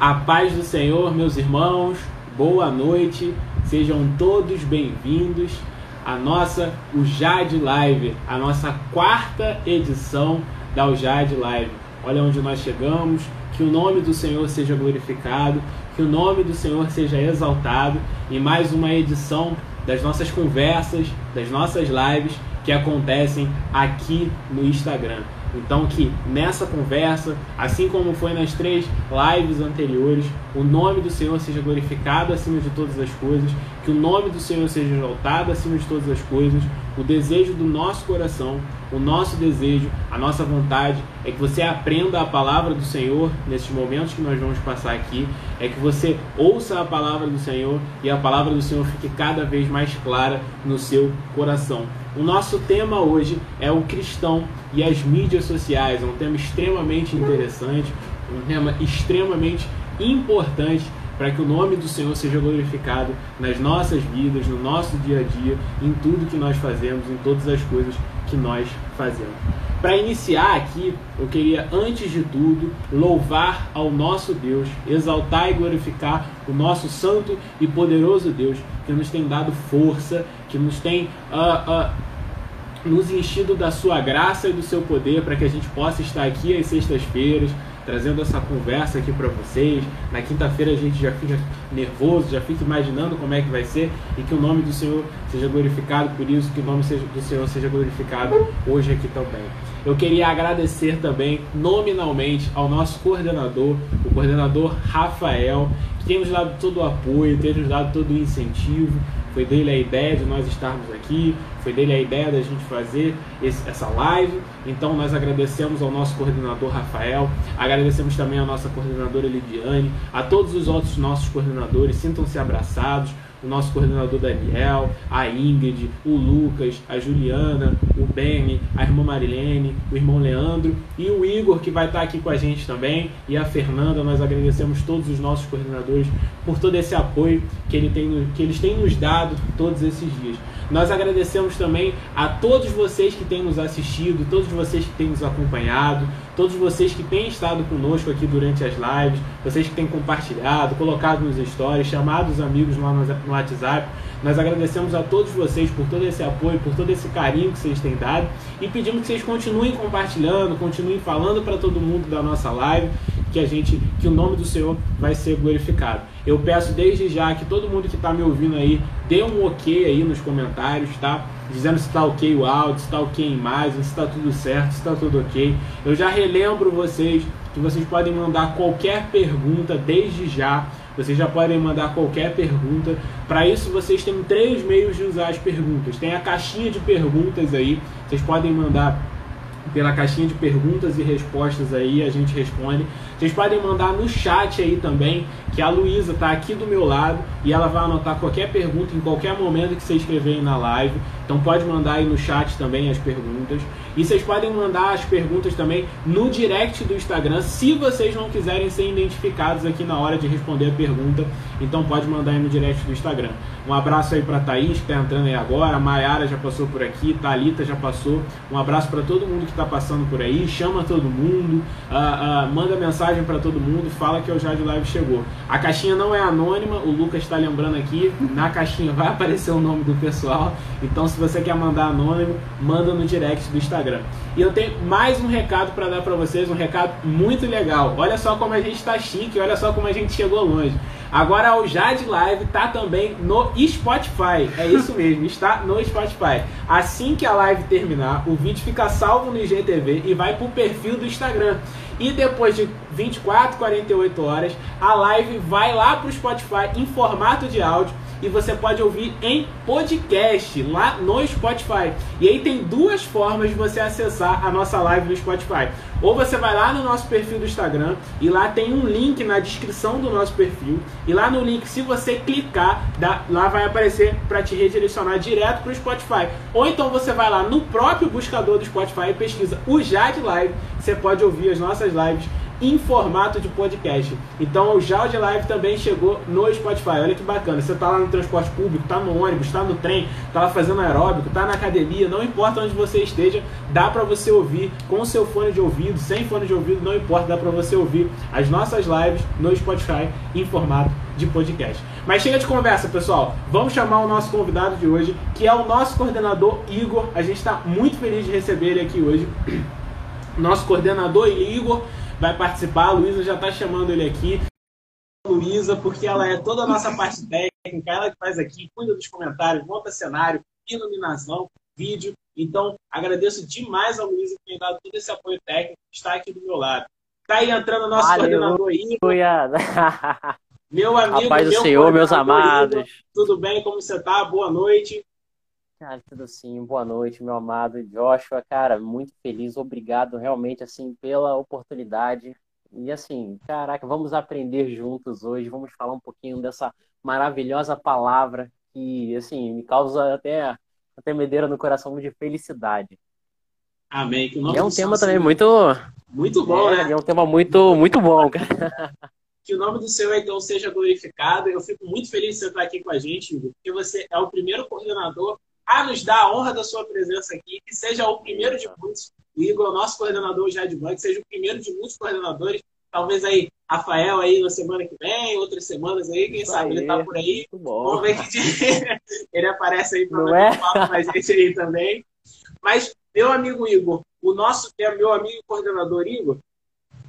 A paz do Senhor, meus irmãos, boa noite, sejam todos bem-vindos à nossa UJAD Live, a nossa quarta edição da UJAD Live. Olha onde nós chegamos, que o nome do Senhor seja glorificado, que o nome do Senhor seja exaltado e mais uma edição das nossas conversas, das nossas lives que acontecem aqui no Instagram. Então que nessa conversa, assim como foi nas três lives anteriores, o nome do Senhor seja glorificado acima de todas as coisas, que o nome do Senhor seja exaltado acima de todas as coisas. O desejo do nosso coração, o nosso desejo, a nossa vontade é que você aprenda a palavra do Senhor nesses momentos que nós vamos passar aqui, é que você ouça a palavra do Senhor e a palavra do Senhor fique cada vez mais clara no seu coração. O nosso tema hoje é o cristão e as mídias sociais. É um tema extremamente interessante, um tema extremamente importante para que o nome do Senhor seja glorificado nas nossas vidas, no nosso dia a dia, em tudo que nós fazemos, em todas as coisas que nós fazemos. Para iniciar aqui, eu queria, antes de tudo, louvar ao nosso Deus, exaltar e glorificar o nosso santo e poderoso Deus, que nos tem dado força, que nos tem uh, uh, nos enchido da sua graça e do seu poder para que a gente possa estar aqui às sextas-feiras, trazendo essa conversa aqui para vocês. Na quinta-feira a gente já fica nervoso, já fica imaginando como é que vai ser e que o nome do Senhor seja glorificado, por isso que o nome do Senhor seja glorificado hoje aqui também. Eu queria agradecer também nominalmente ao nosso coordenador, o coordenador Rafael, que tem nos dado todo o apoio, tem nos dado todo o incentivo. Foi dele a ideia de nós estarmos aqui, foi dele a ideia da gente fazer esse, essa live. Então nós agradecemos ao nosso coordenador Rafael, agradecemos também à nossa coordenadora Lidiane, a todos os outros nossos coordenadores, sintam-se abraçados o nosso coordenador Daniel, a Ingrid, o Lucas, a Juliana, o Benny, a irmã Marilene, o irmão Leandro e o Igor que vai estar aqui com a gente também e a Fernanda. Nós agradecemos todos os nossos coordenadores por todo esse apoio que, ele tem, que eles têm nos dado todos esses dias. Nós agradecemos também a todos vocês que têm nos assistido, todos vocês que têm nos acompanhado, todos vocês que têm estado conosco aqui durante as lives, vocês que têm compartilhado, colocado nos stories, chamado os amigos lá no WhatsApp. Nós agradecemos a todos vocês por todo esse apoio, por todo esse carinho que vocês têm dado e pedimos que vocês continuem compartilhando, continuem falando para todo mundo da nossa live, que a gente, que o nome do Senhor vai ser glorificado. Eu peço desde já que todo mundo que está me ouvindo aí dê um ok aí nos comentários, tá? Dizendo se está ok o áudio, se está ok a imagem, se está tudo certo, se está tudo ok. Eu já relembro vocês que vocês podem mandar qualquer pergunta desde já. Vocês já podem mandar qualquer pergunta. Para isso, vocês têm três meios de usar as perguntas. Tem a caixinha de perguntas aí. Vocês podem mandar pela caixinha de perguntas e respostas aí, a gente responde. Vocês podem mandar no chat aí também, que a Luísa está aqui do meu lado e ela vai anotar qualquer pergunta em qualquer momento que vocês escreverem na live. Então pode mandar aí no chat também as perguntas. E vocês podem mandar as perguntas também no direct do Instagram, se vocês não quiserem ser identificados aqui na hora de responder a pergunta. Então pode mandar aí no direct do Instagram. Um abraço aí para Thaís, que está entrando aí agora. A Mayara já passou por aqui, Thalita já passou. Um abraço para todo mundo que está passando por aí. Chama todo mundo, uh, uh, manda mensagem para todo mundo, fala que o Jade Live chegou. A caixinha não é anônima, o Lucas está lembrando aqui. Na caixinha vai aparecer o nome do pessoal. Então se você quer mandar anônimo, manda no direct do Instagram. Instagram. E eu tenho mais um recado para dar para vocês, um recado muito legal. Olha só como a gente está chique, olha só como a gente chegou longe. Agora o Jade Live tá também no Spotify. É isso mesmo, está no Spotify. Assim que a live terminar, o vídeo fica salvo no IGTV e vai pro perfil do Instagram. E depois de 24, 48 horas, a live vai lá pro Spotify em formato de áudio e você pode ouvir em podcast lá no Spotify. E aí tem duas formas de você acessar a nossa live no Spotify. Ou você vai lá no nosso perfil do Instagram e lá tem um link na descrição do nosso perfil. E lá no link, se você clicar, dá, lá vai aparecer para te redirecionar direto para o Spotify. Ou então você vai lá no próprio buscador do Spotify e pesquisa o Jade Live. Você pode ouvir as nossas lives em formato de podcast. Então o Já de Live também chegou no Spotify. Olha que bacana. Você tá lá no transporte público, tá no ônibus, tá no trem, tá lá fazendo aeróbico, tá na academia, não importa onde você esteja, dá para você ouvir com seu fone de ouvido, sem fone de ouvido, não importa, dá para você ouvir as nossas lives no Spotify em formato de podcast. Mas chega de conversa, pessoal. Vamos chamar o nosso convidado de hoje, que é o nosso coordenador Igor. A gente está muito feliz de receber ele aqui hoje. Nosso coordenador Igor vai participar. A Luísa já está chamando ele aqui. Luísa, porque ela é toda a nossa parte técnica, ela que faz aqui, cuida dos comentários, monta cenário, iluminação, vídeo. Então, agradeço demais a Luísa que tem dado todo esse apoio técnico, está aqui do meu lado. Está aí entrando o nosso Valeu, coordenador Igor. Meu amigo, A paz do Senhor, meus amados. Igor, tudo bem? Como você está? Boa noite. Cara, tudo sim. Boa noite, meu amado Joshua. Cara, muito feliz. Obrigado realmente, assim, pela oportunidade. E assim, caraca, vamos aprender juntos hoje. Vamos falar um pouquinho dessa maravilhosa palavra que, assim, me causa até, até medeira no coração de felicidade. Amém. Que o é um tema também muito... Muito bom, é, né? É um tema muito, muito bom, cara. Que o nome do Senhor, então, seja glorificado. Eu fico muito feliz de você estar aqui com a gente, Hugo, porque você é o primeiro coordenador a nos dar a honra da sua presença aqui, que seja o primeiro de muitos. O Igor é o nosso coordenador já de banco, seja o primeiro de muitos coordenadores. Talvez aí, Rafael aí na semana que vem, outras semanas aí, quem Isso sabe aí. ele tá por aí. Vamos ver que dia ele aparece aí para é? falar com a gente aí também. Mas, meu amigo Igor, o nosso tema, meu amigo coordenador Igor,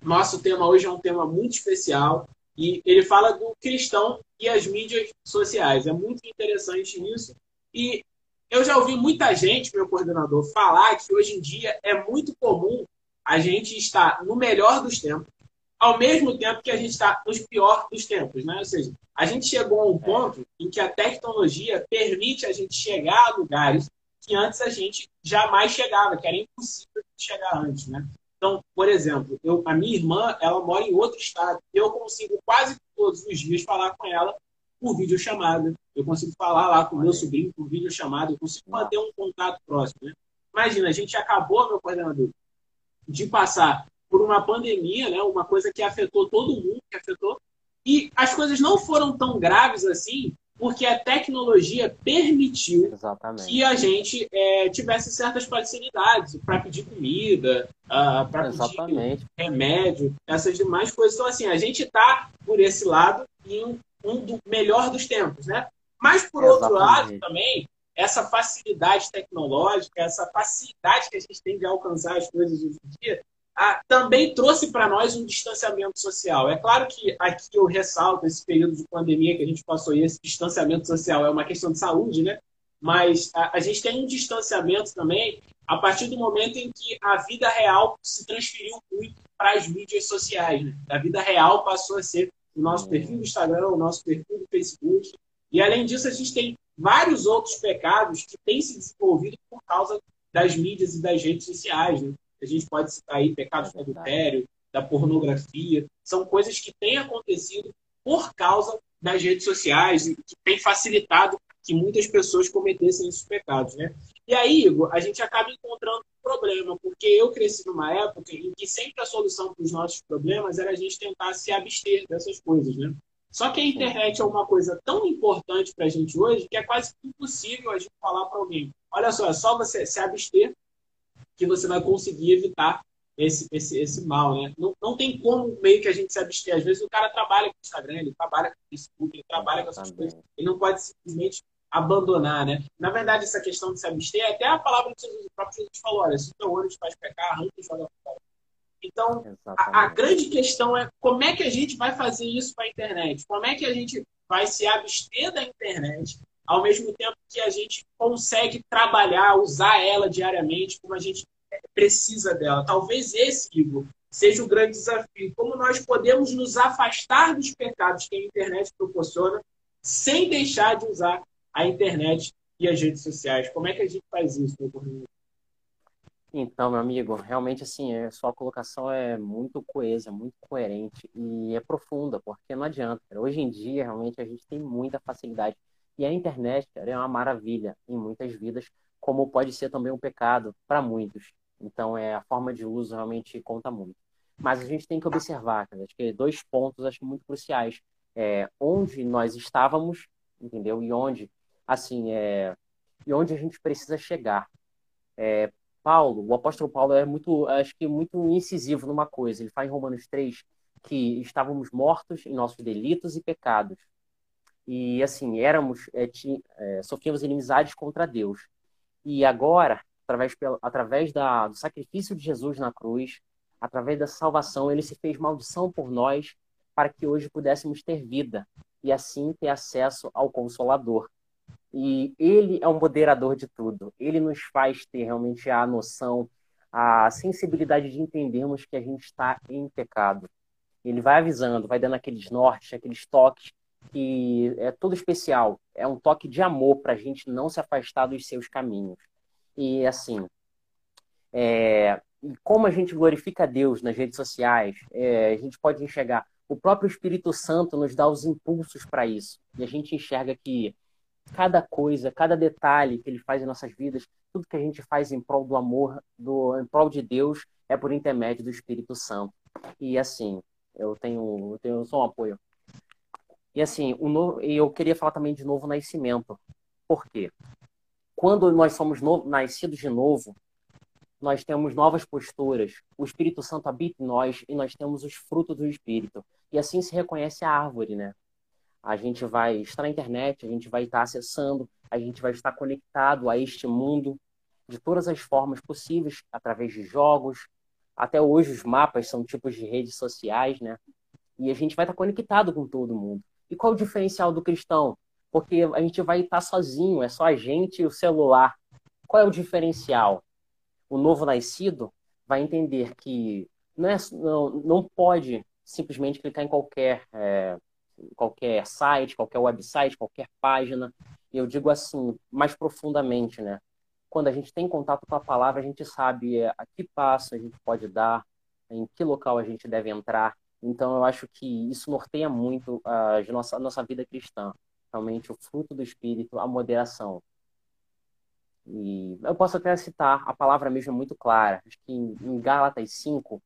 nosso tema hoje é um tema muito especial e ele fala do cristão e as mídias sociais. É muito interessante isso. E eu já ouvi muita gente, meu coordenador, falar que hoje em dia é muito comum a gente estar no melhor dos tempos, ao mesmo tempo que a gente está nos piores dos tempos, né? Ou seja, a gente chegou a um ponto em que a tecnologia permite a gente chegar a lugares que antes a gente jamais chegava, que era impossível chegar antes, né? Então, por exemplo, eu, a minha irmã, ela mora em outro estado. e Eu consigo quase todos os dias falar com ela por videochamada. Eu consigo falar lá com o meu sobrinho por videochamada, eu consigo manter um contato próximo. Né? Imagina, a gente acabou, meu coordenador, de passar por uma pandemia, né? uma coisa que afetou todo mundo, que afetou, e as coisas não foram tão graves assim, porque a tecnologia permitiu Exatamente. que a gente é, tivesse certas facilidades para pedir comida, uh, para pedir remédio, essas demais coisas. Então, assim, a gente está, por esse lado, em um do melhor dos tempos, né? Mas, por Exatamente. outro lado, também, essa facilidade tecnológica, essa facilidade que a gente tem de alcançar as coisas hoje em dia, ah, também trouxe para nós um distanciamento social. É claro que aqui eu ressalto esse período de pandemia que a gente passou e esse distanciamento social é uma questão de saúde, né? Mas a, a gente tem um distanciamento também a partir do momento em que a vida real se transferiu muito para as mídias sociais. Né? A vida real passou a ser o nosso perfil do Instagram, o nosso perfil do Facebook. E além disso, a gente tem vários outros pecados que têm se desenvolvido por causa das mídias e das redes sociais. Né? A gente pode citar aí pecados do adultério, da pornografia. São coisas que têm acontecido por causa das redes sociais e que tem facilitado que muitas pessoas cometessem esses pecados, né? E aí, Igor, a gente acaba encontrando um problema, porque eu cresci numa época em que sempre a solução para os nossos problemas era a gente tentar se abster dessas coisas, né? Só que a internet é uma coisa tão importante para a gente hoje que é quase impossível a gente falar para alguém: olha só, é só você se abster que você vai conseguir evitar esse, esse, esse mal, né? Não, não tem como meio que a gente se abster. Às vezes o cara trabalha com o Instagram, ele trabalha com o Facebook, ele trabalha com essas coisas. Ele não pode simplesmente abandonar, né? Na verdade, essa questão de se abster, até a palavra que o próprio Jesus falou, olha, se o teu olho te faz pecar, arranca e joga fora. Então, a, a, grande questão é como é que a gente vai fazer isso com a internet? Como é que a gente vai se abster da internet ao mesmo tempo que a gente consegue trabalhar, usar ela diariamente como a gente precisa dela? Talvez esse, Igor, seja o grande desafio. Como nós podemos nos afastar dos pecados que a internet proporciona sem deixar de usar a internet e as redes sociais. Como é que a gente faz isso, meu? Então, meu amigo, realmente assim, a sua colocação é muito coesa, muito coerente e é profunda, porque não adianta. Hoje em dia, realmente, a gente tem muita facilidade. E a internet cara, é uma maravilha em muitas vidas, como pode ser também um pecado para muitos. Então, é a forma de uso realmente conta muito. Mas a gente tem que observar, cara, acho que dois pontos acho muito cruciais. É, onde nós estávamos, entendeu? E onde, assim, é, e onde a gente precisa chegar. É, Paulo, o apóstolo Paulo é muito, acho que muito incisivo numa coisa. Ele fala em Romanos 3 que estávamos mortos em nossos delitos e pecados. E assim, éramos, é, é, sofríamos inimizades contra Deus. E agora, através, através da, do sacrifício de Jesus na cruz, através da salvação, ele se fez maldição por nós para que hoje pudéssemos ter vida e assim ter acesso ao Consolador. E ele é um moderador de tudo. Ele nos faz ter realmente a noção, a sensibilidade de entendermos que a gente está em pecado. Ele vai avisando, vai dando aqueles nortes, aqueles toques, que é todo especial. É um toque de amor para a gente não se afastar dos seus caminhos. E assim, é, como a gente glorifica a Deus nas redes sociais, é, a gente pode enxergar. O próprio Espírito Santo nos dá os impulsos para isso. E a gente enxerga que cada coisa, cada detalhe que ele faz em nossas vidas, tudo que a gente faz em prol do amor, do, em prol de Deus, é por intermédio do Espírito Santo. E assim, eu tenho, eu tenho só um apoio. E assim, o eu queria falar também de novo nascimento. Por quê? Quando nós somos novo, nascidos de novo, nós temos novas posturas. O Espírito Santo habita em nós e nós temos os frutos do Espírito. E assim se reconhece a árvore, né? A gente vai estar na internet, a gente vai estar acessando, a gente vai estar conectado a este mundo de todas as formas possíveis, através de jogos. Até hoje os mapas são tipos de redes sociais, né? E a gente vai estar conectado com todo mundo. E qual o diferencial do cristão? Porque a gente vai estar sozinho, é só a gente e o celular. Qual é o diferencial? O novo nascido vai entender que não, é, não, não pode simplesmente clicar em qualquer é, qualquer site, qualquer website, qualquer página. E eu digo assim, mais profundamente, né? Quando a gente tem contato com a palavra, a gente sabe é, a que passo a gente pode dar, em que local a gente deve entrar. Então, eu acho que isso norteia muito a nossa, a nossa vida cristã. Realmente, o fruto do Espírito, a moderação. E eu posso até citar, a palavra mesmo é muito clara. Acho que em Gálatas 5,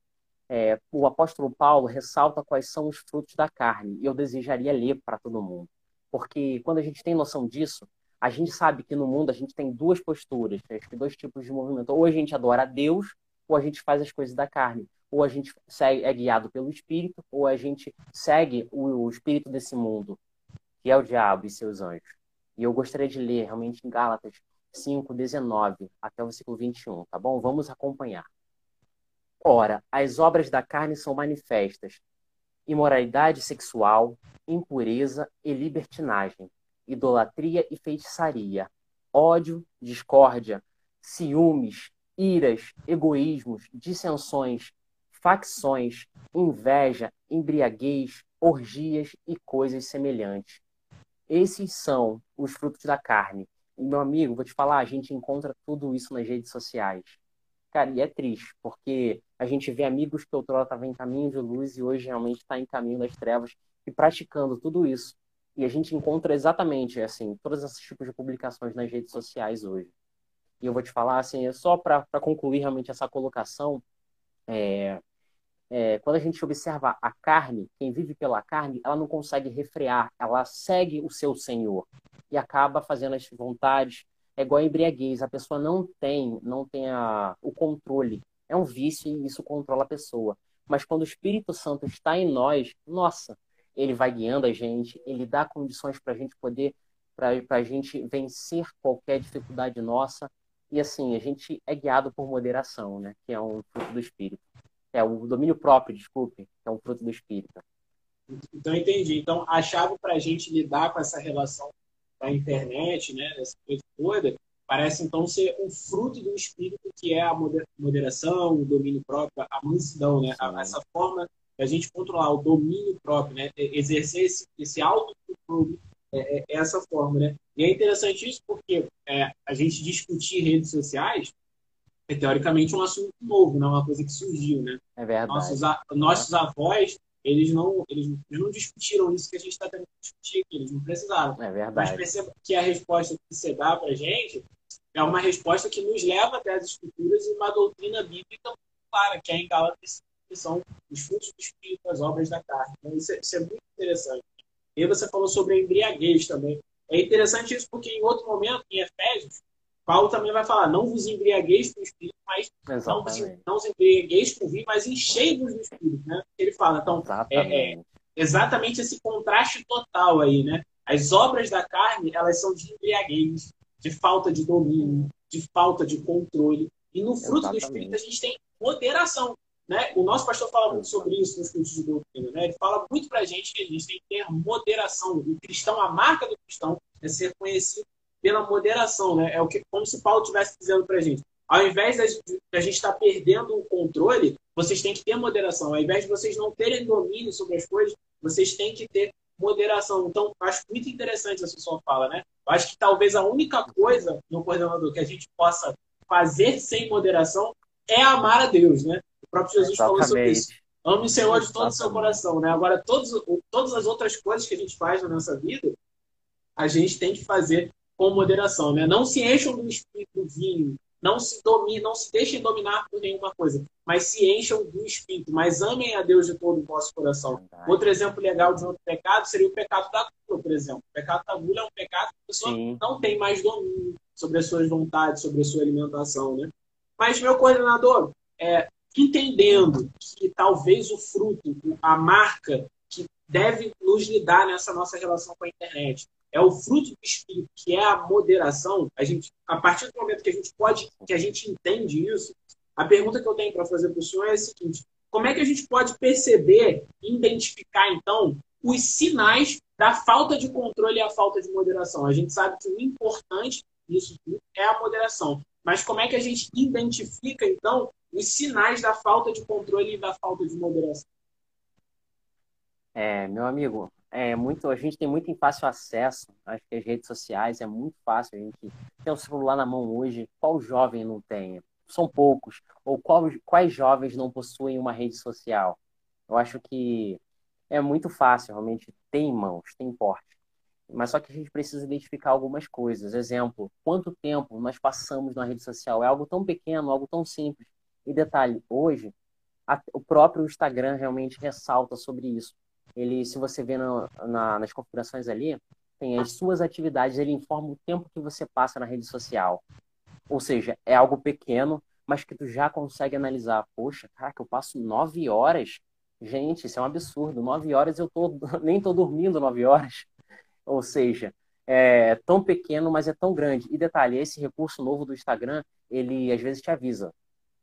é, o apóstolo Paulo ressalta quais são os frutos da carne. E eu desejaria ler para todo mundo. Porque quando a gente tem noção disso, a gente sabe que no mundo a gente tem duas posturas, que dois tipos de movimento. Ou a gente adora a Deus, ou a gente faz as coisas da carne. Ou a gente é guiado pelo Espírito, ou a gente segue o Espírito desse mundo, que é o diabo e seus anjos. E eu gostaria de ler realmente em Gálatas 5, 19 até o versículo 21, tá bom? Vamos acompanhar. Ora, as obras da carne são manifestas: imoralidade sexual, impureza e libertinagem, idolatria e feitiçaria, ódio, discórdia, ciúmes, iras, egoísmos, dissensões, facções, inveja, embriaguez, orgias e coisas semelhantes. Esses são os frutos da carne. E, meu amigo, vou te falar, a gente encontra tudo isso nas redes sociais. Cara, e é triste, porque a gente vê amigos que outrora estavam em caminho de luz e hoje realmente está em caminho das trevas e praticando tudo isso. E a gente encontra exatamente, assim, todos esses tipos de publicações nas redes sociais hoje. E eu vou te falar, assim, é só para concluir realmente essa colocação, é, é, quando a gente observa a carne, quem vive pela carne, ela não consegue refrear, ela segue o seu Senhor e acaba fazendo as vontades, é igual a embriaguez, a pessoa não tem, não tem a, o controle. É um vício e isso controla a pessoa. Mas quando o Espírito Santo está em nós, nossa, ele vai guiando a gente, ele dá condições para a gente poder, para a gente vencer qualquer dificuldade nossa. E assim, a gente é guiado por moderação, né? Que é um fruto do Espírito. É o domínio próprio, desculpe, que é um fruto do Espírito. Então, entendi. Então, a chave para a gente lidar com essa relação da internet, né, dessa coisa toda, parece então ser um fruto do espírito que é a moderação, o domínio próprio, a mansidão, né? Essa forma da gente controlar o domínio próprio, né? Exercer esse, esse autocontrole é, é, é essa forma, né? E é interessante isso porque é, a gente discutir redes sociais é teoricamente um assunto novo, não é uma coisa que surgiu, né? É verdade. Nossos, nossos avós eles não, eles, não discutiram isso que a gente está que discutir aqui, eles não precisaram. É verdade. Mas perceba que a resposta que você dá para a gente é uma resposta que nos leva até as escrituras e uma doutrina bíblica clara, que é em Gálatas que são os frutos do Espírito, as obras da carne. Então, isso é, isso é muito interessante. E você falou sobre a embriaguez também. É interessante isso porque em outro momento, em Efésios, Paulo também vai falar, não vos embriagueis com o Espírito, mas não vos, não embriagueis com o vinho, mas enchei-vos do Espírito, né? Ele fala, então, é, é, exatamente esse contraste total aí, né? As obras da carne, elas são de embriaguez, de falta de domínio, de falta de controle. E no fruto exatamente. do Espírito a gente tem moderação. Né? O nosso pastor fala muito sobre isso nos cursos de doutrina. Né? Ele fala muito para a gente que a gente tem que ter moderação. O cristão, a marca do cristão é ser conhecido pela moderação. Né? É o que, como se Paulo estivesse dizendo para a gente. Ao invés de a gente estar tá perdendo o controle, vocês têm que ter moderação. Ao invés de vocês não terem domínio sobre as coisas, vocês têm que ter moderação. Então, acho muito interessante essa sua fala, né? Acho que talvez a única coisa no coordenador que a gente possa fazer sem moderação é amar a Deus, né? O próprio Jesus Exatamente. falou sobre isso. Ame o Senhor de todo o seu coração, né? Agora, todos, todas as outras coisas que a gente faz na nossa vida, a gente tem que fazer com moderação, né? Não se encham do espírito do vinho, não se domine, não se deixem dominar por nenhuma coisa, mas se encham do Espírito, mas amem a Deus de todo o vosso coração. Verdade. Outro exemplo legal de outro pecado seria o pecado da gula, por exemplo. O pecado da gula é um pecado que a pessoa Sim. não tem mais domínio sobre as suas vontades, sobre a sua alimentação, né? Mas, meu coordenador, é, entendendo que talvez o fruto, a marca que deve nos lidar nessa nossa relação com a internet, é o fruto do espírito, que é a moderação, a gente, a partir do momento que a gente pode, que a gente entende isso, a pergunta que eu tenho para fazer para o senhor é a seguinte: como é que a gente pode perceber, identificar então os sinais da falta de controle e a falta de moderação? A gente sabe que o importante nisso tudo é a moderação, mas como é que a gente identifica então os sinais da falta de controle e da falta de moderação? É, meu amigo, é muito, a gente tem muito fácil acesso às redes sociais, é muito fácil. A gente tem o celular na mão hoje. Qual jovem não tem? São poucos. Ou qual, quais jovens não possuem uma rede social? Eu acho que é muito fácil, realmente tem mãos, tem porte. Mas só que a gente precisa identificar algumas coisas. Exemplo, quanto tempo nós passamos na rede social? É algo tão pequeno, algo tão simples. E detalhe, hoje, a, o próprio Instagram realmente ressalta sobre isso ele, se você vê no, na, nas configurações ali, tem as suas atividades, ele informa o tempo que você passa na rede social. Ou seja, é algo pequeno, mas que tu já consegue analisar. Poxa, cara, que eu passo nove horas. Gente, isso é um absurdo. Nove horas eu tô, nem tô dormindo nove horas. Ou seja, é tão pequeno, mas é tão grande. E detalhe, esse recurso novo do Instagram, ele às vezes te avisa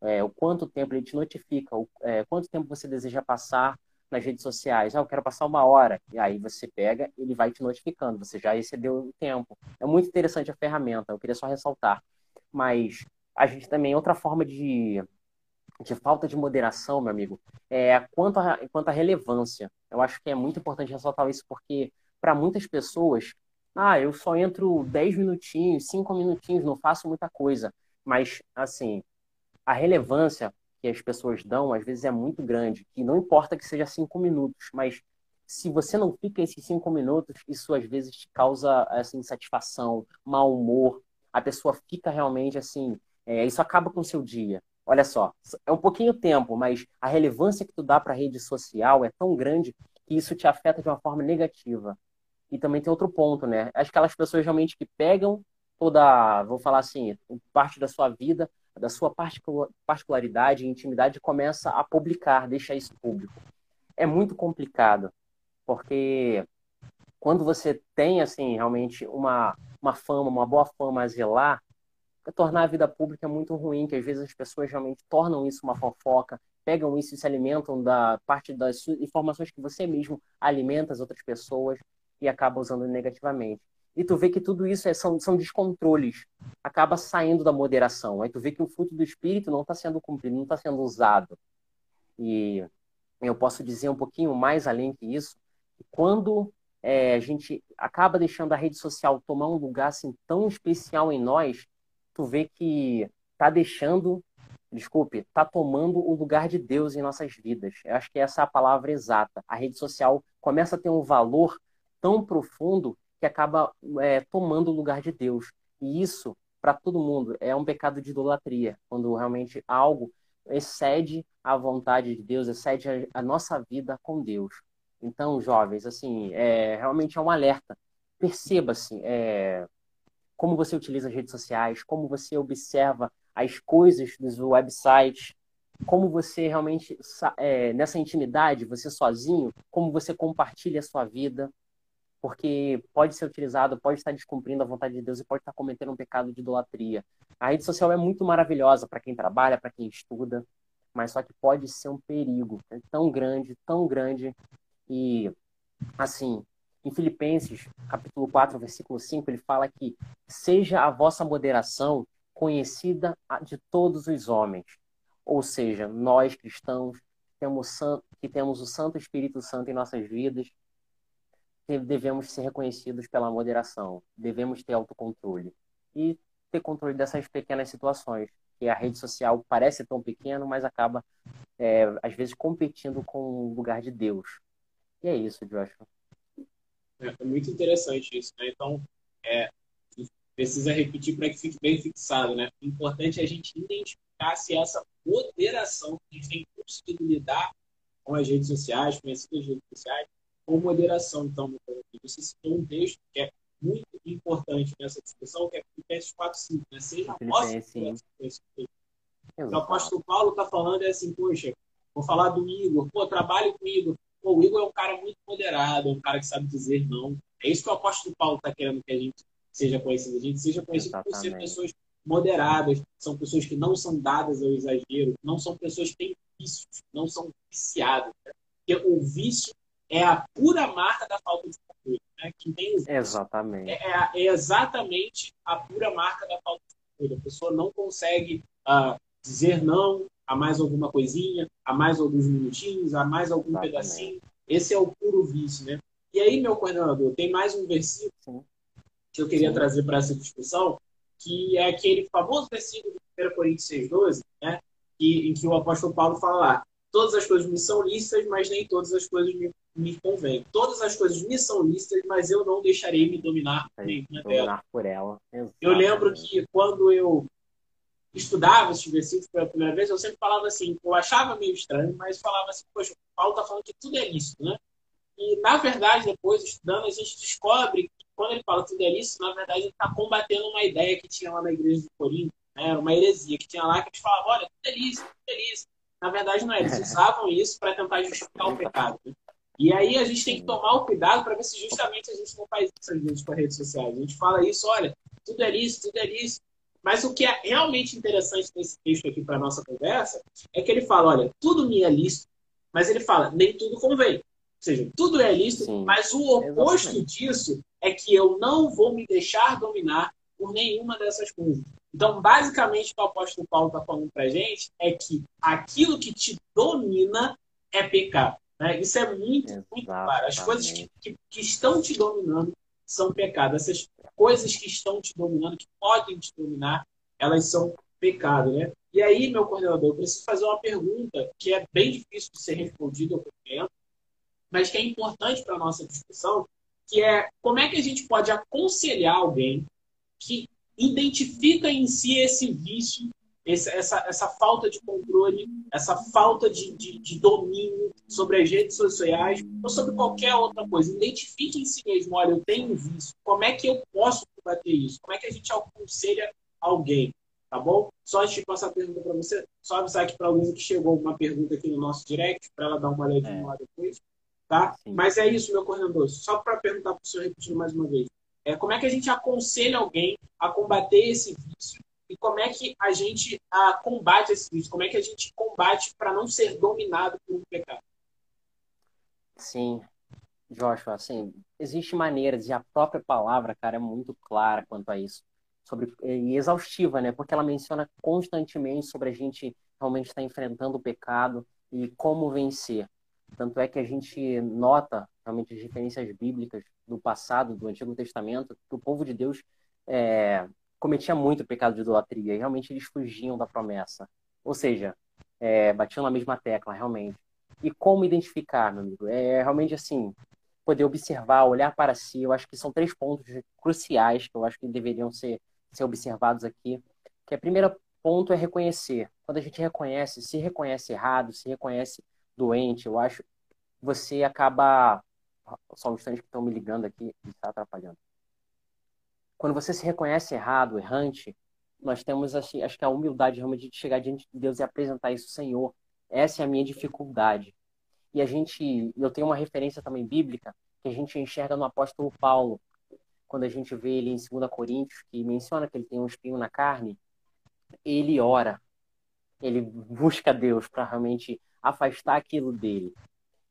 é, o quanto tempo ele te notifica, o, é, quanto tempo você deseja passar nas redes sociais, ah, eu quero passar uma hora, e aí você pega, ele vai te notificando, você já excedeu o tempo. É muito interessante a ferramenta, eu queria só ressaltar. Mas a gente também, outra forma de, de falta de moderação, meu amigo, é quanto a, quanto a relevância. Eu acho que é muito importante ressaltar isso, porque para muitas pessoas, ah, eu só entro 10 minutinhos, 5 minutinhos, não faço muita coisa. Mas, assim, a relevância que as pessoas dão, às vezes é muito grande, que não importa que seja cinco minutos, mas se você não fica esses cinco minutos, isso às vezes te causa essa insatisfação, mau humor, a pessoa fica realmente assim, é, isso acaba com o seu dia. Olha só, é um pouquinho tempo, mas a relevância que tu dá para a rede social é tão grande que isso te afeta de uma forma negativa. E também tem outro ponto, né? Aquelas pessoas realmente que pegam toda, vou falar assim, parte da sua vida da sua particularidade e intimidade começa a publicar, deixa isso público. É muito complicado, porque quando você tem assim realmente uma, uma fama, uma boa fama a zelar, tornar a vida pública é muito ruim, que às vezes as pessoas realmente tornam isso uma fofoca, pegam isso e se alimentam da parte das informações que você mesmo alimenta as outras pessoas e acaba usando negativamente e tu vê que tudo isso é, são, são descontroles. Acaba saindo da moderação. Aí tu vê que o fruto do espírito não está sendo cumprido, não está sendo usado. E eu posso dizer um pouquinho mais além que isso, quando é, a gente acaba deixando a rede social tomar um lugar assim tão especial em nós, tu vê que tá deixando, desculpe, tá tomando o lugar de Deus em nossas vidas. Eu acho que essa é a palavra exata. A rede social começa a ter um valor tão profundo que acaba é, tomando o lugar de Deus. E isso, para todo mundo, é um pecado de idolatria, quando realmente algo excede à vontade de Deus, excede a, a nossa vida com Deus. Então, jovens, assim, é, realmente é um alerta. Perceba, assim, é, como você utiliza as redes sociais, como você observa as coisas dos websites, como você realmente, é, nessa intimidade, você sozinho, como você compartilha a sua vida, porque pode ser utilizado, pode estar descumprindo a vontade de Deus e pode estar cometendo um pecado de idolatria. A rede social é muito maravilhosa para quem trabalha, para quem estuda, mas só que pode ser um perigo. É tão grande, tão grande. E, assim, em Filipenses, capítulo 4, versículo 5, ele fala que seja a vossa moderação conhecida de todos os homens. Ou seja, nós cristãos que temos o Santo Espírito Santo em nossas vidas, devemos ser reconhecidos pela moderação, devemos ter autocontrole e ter controle dessas pequenas situações, que a rede social parece tão pequeno, mas acaba, é, às vezes, competindo com o lugar de Deus. E é isso, Joshua. É, é muito interessante isso, né? Então, é, precisa repetir para que fique bem fixado, né? O importante é a gente identificar se essa moderação que a gente tem conseguido lidar com as redes sociais, conhecidas as redes sociais, com moderação. Então, você citou um texto que é muito importante nessa discussão, que é Filipenses 4.5, né? Seja a nossa O apóstolo Paulo está falando é assim, poxa, vou falar do Igor, pô, trabalho com o Igor. Pô, o Igor é um cara muito moderado, é um cara que sabe dizer não. É isso que o apóstolo Paulo está querendo que a gente seja conhecido. A gente seja conhecido Exatamente. por ser pessoas moderadas, são pessoas que não são dadas ao exagero, não são pessoas que têm vícios, não são viciadas. Né? Porque o vício é a pura marca da falta de controle. Né? Quem tem exatamente. É, é, é, exatamente a pura marca da falta de controle. A pessoa não consegue uh, dizer não a mais alguma coisinha, a mais alguns minutinhos, a mais algum exatamente. pedacinho. Esse é o puro vício, né? E aí, meu coordenador, tem mais um versículo que eu queria Sim. trazer para essa discussão, que é aquele famoso versículo de 1 Coríntios 6,12, né? Que, em que o apóstolo Paulo fala lá, todas as coisas me são lícitas, mas nem todas as coisas me, me convêm. Todas as coisas me são lícitas, mas eu não deixarei me dominar por nenhuma por ela. Exatamente. Eu lembro que quando eu estudava esses versículos pela primeira vez, eu sempre falava assim, eu achava meio estranho, mas falava assim, poxa, Paulo está falando que tudo é lícito, né? E, na verdade, depois, estudando, a gente descobre que quando ele fala tudo é lícito, na verdade, ele está combatendo uma ideia que tinha lá na igreja de Corinto, né? Era uma heresia que tinha lá, que eles falavam, olha, tudo é lícito, tudo é lícito. Na verdade, não é. Eles usavam isso para tentar justificar o pecado. Né? E aí a gente tem que tomar o cuidado para ver se justamente a gente não faz isso às vezes com as redes sociais. A gente fala isso, olha, tudo é lícito, tudo é lícito. Mas o que é realmente interessante nesse texto aqui para nossa conversa é que ele fala, olha, tudo me é lícito, mas ele fala, nem tudo convém. Ou seja, tudo é lícito, Sim, mas o oposto exatamente. disso é que eu não vou me deixar dominar por nenhuma dessas coisas. Então, basicamente, o que o apóstolo Paulo está falando para gente é que aquilo que te domina é pecado. Né? Isso é muito, Exatamente. muito claro. As coisas que, que, que, estão te dominando são pecado. Essas coisas que estão te dominando, que podem te dominar, elas são pecado. Né? E aí, meu coordenador, eu preciso fazer uma pergunta que é bem difícil de ser respondida, eu compreendo, mas que é importante para a nossa discussão, que é como é que a gente pode aconselhar alguém que identifica em si esse vício, esse, essa, essa falta de controle, essa falta de, de, de, domínio sobre as redes sociais ou sobre qualquer outra coisa. Identifique em si mesmo, olha, eu tenho vício, como é que eu posso combater isso? Como é que a gente aconselha alguém? Tá bom? Só antes de passar a pergunta para você, só avisar aqui para a Luísa que chegou uma pergunta aqui no nosso direct, para ela dar uma olhadinha é. lá depois. Tá? Mas é isso, meu coordenador. Só para perguntar para o senhor, repetindo mais uma vez. É, como é que a gente aconselha alguém a combater esse vício e como é que a gente ah, combate esse vício? Como é que a gente combate para não ser dominado por um pecado? Sim, Joshua, assim, existe maneiras e a própria palavra, cara, é muito clara quanto a isso. Sobre, e exaustiva, né? Porque ela menciona constantemente sobre a gente realmente estar enfrentando o pecado e como vencer. Tanto é que a gente nota realmente as referências bíblicas do passado, do Antigo Testamento, que o povo de Deus é, cometia muito pecado de idolatria e realmente eles fugiam da promessa. Ou seja, é, batiam na mesma tecla, realmente. E como identificar, meu amigo? É realmente assim, poder observar, olhar para si. Eu acho que são três pontos cruciais que eu acho que deveriam ser, ser observados aqui. Que o primeiro ponto é reconhecer. quando a gente reconhece, se reconhece errado, se reconhece doente, eu acho, você acaba. Só um instante que estão me ligando aqui está atrapalhando. Quando você se reconhece errado, errante, nós temos, assim, acho que a humildade realmente de chegar diante de Deus e apresentar isso, Senhor, essa é a minha dificuldade. E a gente, eu tenho uma referência também bíblica que a gente enxerga no apóstolo Paulo, quando a gente vê ele em 2 Coríntios, que menciona que ele tem um espinho na carne, ele ora, ele busca Deus para realmente afastar aquilo dele.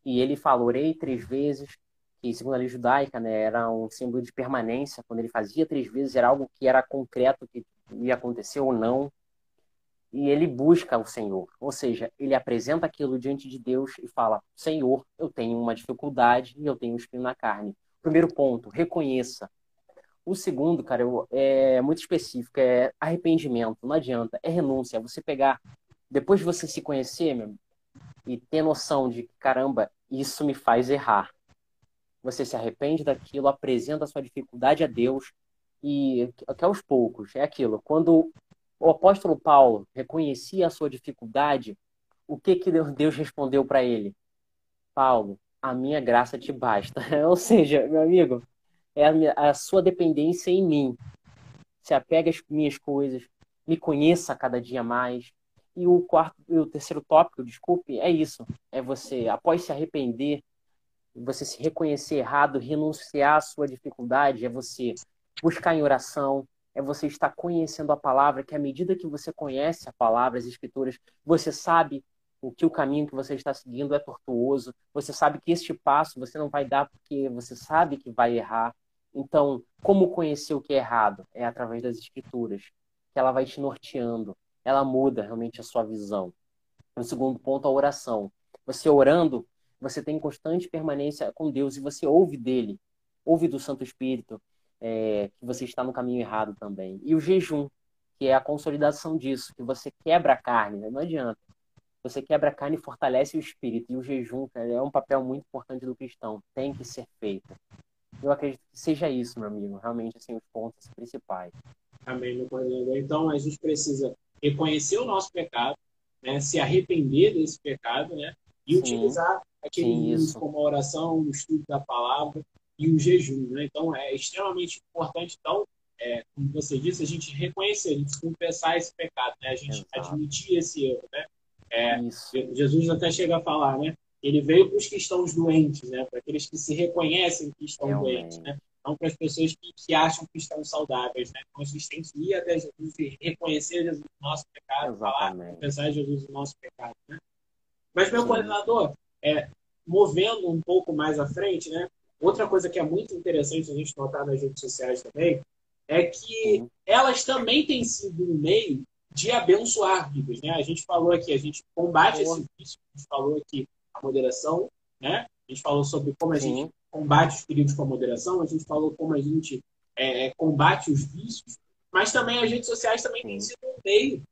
E ele fala, orei três vezes, que segundo a lei judaica, né, era um símbolo de permanência, quando ele fazia três vezes era algo que era concreto, que ia acontecer ou não. E ele busca o Senhor, ou seja, ele apresenta aquilo diante de Deus e fala: Senhor, eu tenho uma dificuldade e eu tenho um espinho na carne. Primeiro ponto, reconheça. O segundo, cara, eu, é muito específico, é arrependimento. Não adianta, é renúncia. É você pegar, depois de você se conhecer, meu, e ter noção de caramba, isso me faz errar. Você se arrepende daquilo, apresenta a sua dificuldade a Deus e que aos poucos, é aquilo. Quando o apóstolo Paulo reconhecia a sua dificuldade, o que que Deus respondeu para ele? Paulo, a minha graça te basta. Ou seja, meu amigo, é a, minha, a sua dependência em mim. Se apega às minhas coisas, me conheça cada dia mais, e o quarto o terceiro tópico, desculpe, é isso. É você, após se arrepender, você se reconhecer errado, renunciar à sua dificuldade, é você buscar em oração, é você estar conhecendo a palavra, que à medida que você conhece a palavra, as escrituras, você sabe o que o caminho que você está seguindo é tortuoso, você sabe que este passo você não vai dar porque você sabe que vai errar. Então, como conhecer o que é errado? É através das escrituras, que ela vai te norteando, ela muda realmente a sua visão. O segundo ponto, a oração. Você orando, você tem constante permanência com Deus e você ouve dele, ouve do Santo Espírito é, que você está no caminho errado também. E o jejum, que é a consolidação disso, que você quebra a carne, né? não adianta. Você quebra a carne e fortalece o espírito. E o jejum cara, é um papel muito importante do cristão, tem que ser feito. Eu acredito que seja isso, meu amigo, realmente assim, os pontos principais. Amém, meu coordenador. Então, a gente precisa reconhecer o nosso pecado, né, se arrepender desse pecado, né, e sim, utilizar aquele sim, como a oração, o estudo da palavra e o jejum. Né? Então, é extremamente importante, então, é, como você disse, a gente reconhecer, a gente confessar esse pecado, né? a gente Exato. admitir esse erro. Né? É, Jesus até chega a falar, né? Ele veio para os que estão doentes, né? Para aqueles que se reconhecem que estão Realmente. doentes, né? não para as pessoas que, que, acham que estão saudáveis. Né? Então a gente tem que ir até Jesus e reconhecer Jesus o nosso pecado, Exatamente. falar, confessar Jesus o nosso pecado. Né? Mas, meu Sim. coordenador, é, movendo um pouco mais à frente, né? outra coisa que é muito interessante a gente notar nas redes sociais também é que elas também têm sido um meio de abençoar vidas. Né? A gente falou aqui, a gente combate esse vício, a gente falou aqui a moderação, né? a gente falou sobre como a Sim. gente combate os perigos com a moderação, a gente falou como a gente é, é, combate os vícios, mas também as redes sociais também têm sido um meio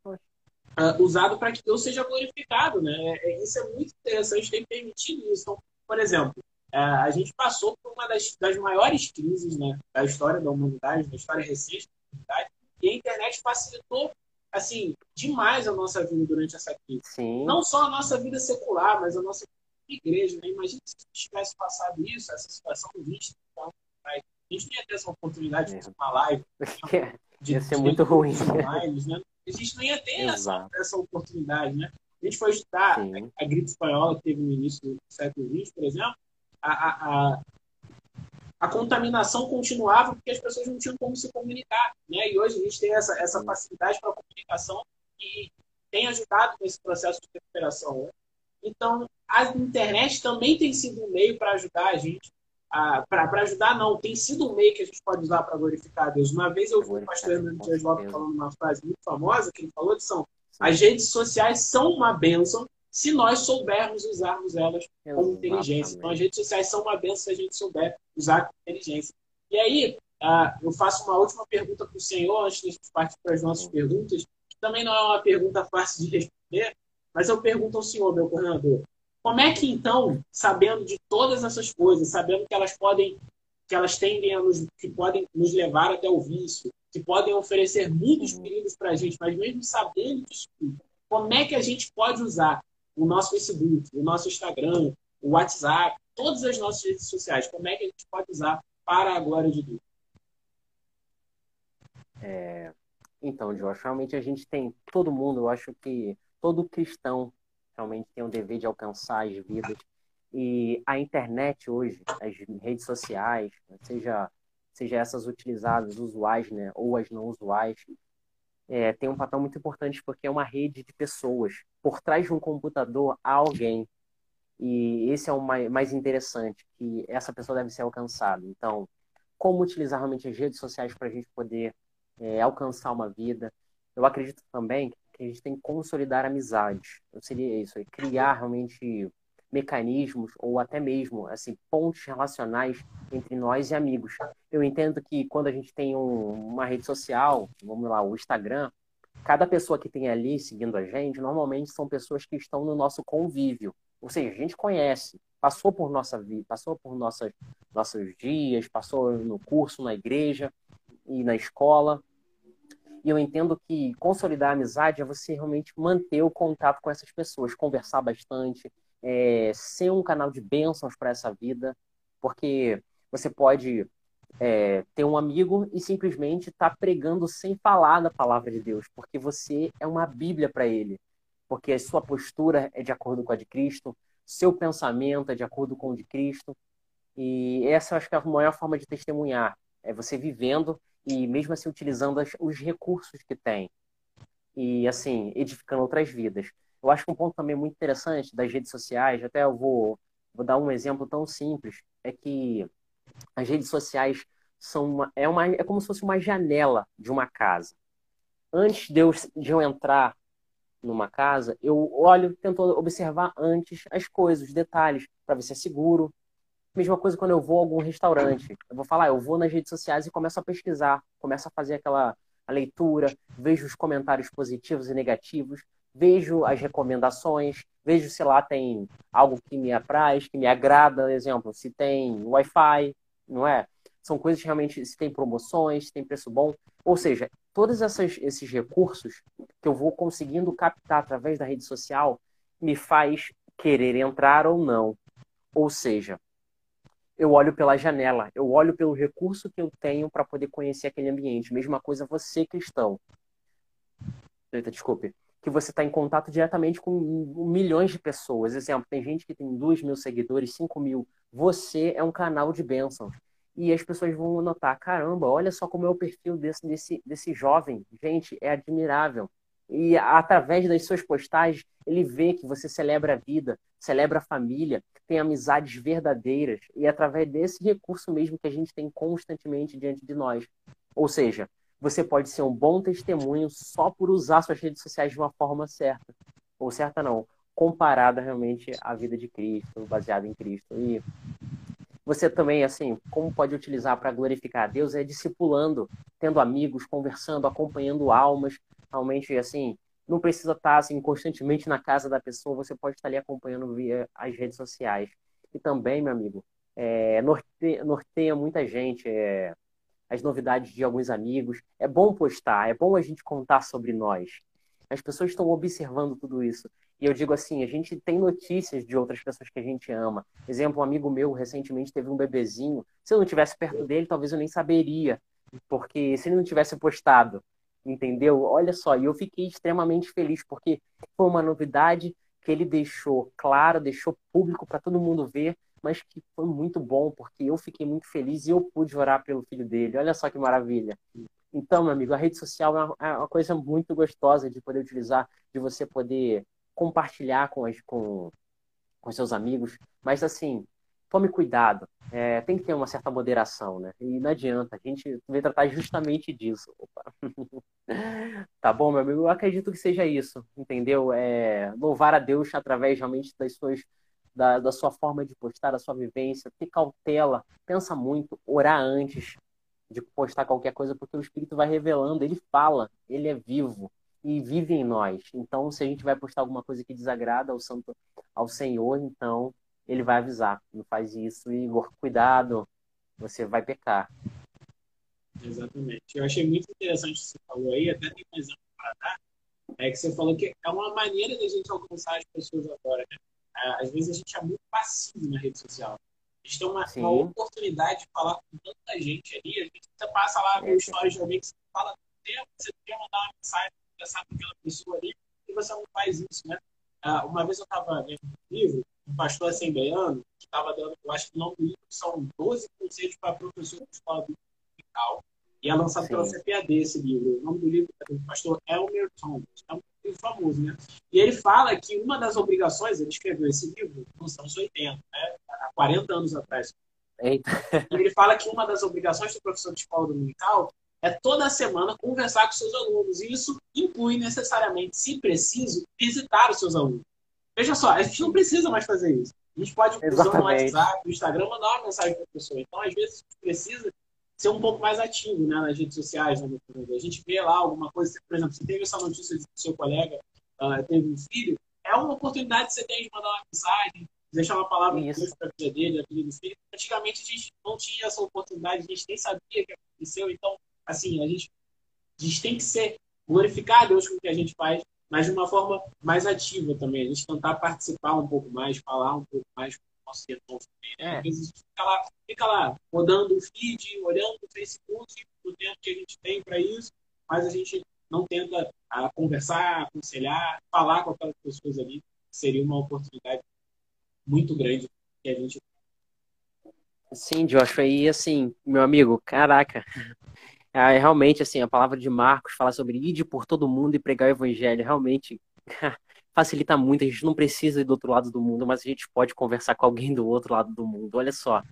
uh, usado para que Deus seja glorificado, né? É, é, isso é muito interessante, tem permitido isso. Então, por exemplo, uh, a gente passou por uma das, das maiores crises né, da história da humanidade, da história recente da humanidade, e a internet facilitou assim demais a nossa vida durante essa crise. Sim. Não só a nossa vida secular, mas a nossa igreja, né? Imagina se tivesse passado isso, essa situação 20 então, a gente não ia ter essa oportunidade de fazer uma live. De, ia ser de, muito ruim. Lives, né? A gente não ia ter essa, essa oportunidade, né? A gente foi estudar a, a, gripe espanhola que teve no início do século XX, por exemplo, a, a, a, a, contaminação continuava porque as pessoas não tinham como se comunicar, né? E hoje a gente tem essa, essa facilidade para a comunicação e tem ajudado nesse processo de recuperação. Né? Então, a internet também tem sido um meio para ajudar a gente. Para ajudar, não, tem sido um meio que a gente pode usar para glorificar a Deus. Uma vez eu vi o pastor Hernando Dias Lopes falando uma frase muito famosa, que ele falou que são as redes sociais são uma bênção se nós soubermos usarmos elas com inteligência. Então, as redes sociais são uma bênção se a gente souber usar com inteligência. E aí, uh, eu faço uma última pergunta para o Senhor, antes de partir para as nossas perguntas, que também não é uma pergunta fácil de responder, mas eu pergunto ao senhor, meu coordenador, como é que então, sabendo de todas essas coisas, sabendo que elas podem, que elas tendem a nos, que podem nos levar até o vício, que podem oferecer muitos uhum. perigos para a gente, mas mesmo sabendo disso como é que a gente pode usar o nosso Facebook, o nosso Instagram, o WhatsApp, todas as nossas redes sociais, como é que a gente pode usar para a glória de Deus? É, então, Josh, realmente a gente tem, todo mundo, eu acho que todo cristão realmente tem o dever de alcançar as vidas. E a internet hoje, as redes sociais, seja, seja essas utilizadas, usuais, né, ou as não usuais, é, tem um papel muito importante porque é uma rede de pessoas. Por trás de um computador há alguém. E esse é o mais interessante, que essa pessoa deve ser alcançada. Então, como utilizar realmente as redes sociais para a gente poder é, alcançar uma vida. Eu acredito também que a gente tem que consolidar amizades. Eu seria isso, criar realmente mecanismos ou até mesmo assim pontos relacionais entre nós e amigos. Eu entendo que quando a gente tem um, uma rede social, vamos lá, o Instagram, cada pessoa que tem ali seguindo a gente, normalmente são pessoas que estão no nosso convívio. Ou seja, a gente conhece, passou por nossa vida, passou por nossas, nossos dias, passou no curso, na igreja e na escola. E eu entendo que consolidar a amizade é você realmente manter o contato com essas pessoas, conversar bastante, é, ser um canal de bênçãos para essa vida, porque você pode é, ter um amigo e simplesmente estar tá pregando sem falar da palavra de Deus, porque você é uma Bíblia para ele, porque a sua postura é de acordo com a de Cristo, seu pensamento é de acordo com o de Cristo, e essa eu acho que é a maior forma de testemunhar, é você vivendo e mesmo assim utilizando as, os recursos que tem e assim edificando outras vidas. Eu acho que um ponto também muito interessante das redes sociais, até eu vou, vou dar um exemplo tão simples, é que as redes sociais são uma, é, uma, é como se fosse uma janela de uma casa. Antes de eu, de eu entrar numa casa, eu olho, tento observar antes as coisas, os detalhes, para ver se é seguro, Mesma coisa quando eu vou a algum restaurante. Eu vou falar, eu vou nas redes sociais e começo a pesquisar, começo a fazer aquela a leitura, vejo os comentários positivos e negativos, vejo as recomendações, vejo se lá tem algo que me apraz, que me agrada, exemplo, se tem Wi-Fi, não é? São coisas realmente, se tem promoções, se tem preço bom. Ou seja, todos essas, esses recursos que eu vou conseguindo captar através da rede social me faz querer entrar ou não. Ou seja, eu olho pela janela, eu olho pelo recurso que eu tenho para poder conhecer aquele ambiente. Mesma coisa você, cristão. Eita, desculpe. Que você está em contato diretamente com milhões de pessoas. Exemplo, tem gente que tem 2 mil seguidores, 5 mil. Você é um canal de bênçãos. E as pessoas vão notar, caramba, olha só como é o perfil desse, desse, desse jovem. Gente, é admirável. E através das suas postagens, ele vê que você celebra a vida, celebra a família, tem amizades verdadeiras. E é através desse recurso mesmo que a gente tem constantemente diante de nós. Ou seja, você pode ser um bom testemunho só por usar suas redes sociais de uma forma certa. Ou certa não, comparada realmente à vida de Cristo, baseada em Cristo. E você também, assim, como pode utilizar para glorificar a Deus é discipulando, tendo amigos, conversando, acompanhando almas, realmente, assim, não precisa estar assim, constantemente na casa da pessoa, você pode estar ali acompanhando via as redes sociais. E também, meu amigo, é, norteia, muita gente é, as novidades de alguns amigos. É bom postar, é bom a gente contar sobre nós. As pessoas estão observando tudo isso. E eu digo assim, a gente tem notícias de outras pessoas que a gente ama. Exemplo, um amigo meu recentemente teve um bebezinho. Se eu não tivesse perto dele, talvez eu nem saberia. Porque se ele não tivesse postado, entendeu? Olha só, e eu fiquei extremamente feliz porque foi uma novidade que ele deixou claro, deixou público para todo mundo ver, mas que foi muito bom porque eu fiquei muito feliz e eu pude orar pelo filho dele. Olha só que maravilha. Então, meu amigo, a rede social é uma, é coisa muito gostosa de poder utilizar, de você poder compartilhar com, as, com, com seus amigos, mas assim, tome cuidado. É, tem que ter uma certa moderação, né? E não adianta, a gente vai tratar justamente disso. tá bom, meu amigo? Eu acredito que seja isso, entendeu? É, louvar a Deus através realmente das suas, da, da sua forma de postar, da sua vivência, ter cautela, pensa muito, orar antes de postar qualquer coisa, porque o Espírito vai revelando, ele fala, ele é vivo e vive em nós. Então, se a gente vai postar alguma coisa que desagrada ao Santo, ao Senhor, então ele vai avisar, não faz isso, Igor, cuidado, você vai pecar. Exatamente. Eu achei muito interessante o que você falou aí, até tem um exemplo para dar. é que você falou que é uma maneira da gente alcançar as pessoas agora, né? É, às vezes a gente é muito passivo na rede social. A gente tem uma, uma oportunidade de falar com tanta gente ali. A gente passa lá, é, histórias de alguém que você fala tempo, você quer mandar uma mensagem, conversar com aquela pessoa ali, e você não faz isso, né? Ah, uma vez eu estava lendo um livro, um pastor assembleano, que estava dando, eu acho que o nome do livro são 12 conselhos para professor de escola musical, e é lançado Sim. pela CPAD esse livro. O nome do livro é do pastor Elmer Thomas. É um livro famoso, né? E ele fala que uma das obrigações, ele escreveu esse livro nos anos 80, né? há 40 anos atrás. Eita. E ele fala que uma das obrigações do professor de escola dominical é toda semana conversar com seus alunos. E isso inclui necessariamente, se preciso, visitar os seus alunos. Veja só, a gente não precisa mais fazer isso. A gente pode usar no WhatsApp, no Instagram, mandar uma mensagem para a pessoa. Então, às vezes, a gente precisa ser um pouco mais ativo né, nas redes sociais. Né, a gente vê lá alguma coisa, por exemplo, você teve essa notícia do seu colega, uh, teve um filho, é uma oportunidade que você tem de mandar uma mensagem, deixar uma palavra de Deus para a filha dele, a do filho. Antigamente a gente não tinha essa oportunidade, a gente nem sabia o que aconteceu, então, assim, a gente, a gente tem que ser, glorificar a Deus com o que a gente faz, mas de uma forma mais ativa também. A gente tentar participar um pouco mais, falar um pouco mais com o nosso irmão também. É. Às vezes a gente fica lá, fica lá, rodando o feed, olhando o Facebook, o tempo que a gente tem para isso, mas a gente não tenta ah, conversar, aconselhar, falar com aquelas pessoas ali. Seria uma oportunidade muito grande que a gente. Sim, Joshua, e assim, meu amigo, caraca, é, realmente, assim, a palavra de Marcos fala sobre ir por todo mundo e pregar o evangelho, realmente facilita muito. A gente não precisa ir do outro lado do mundo, mas a gente pode conversar com alguém do outro lado do mundo. Olha só.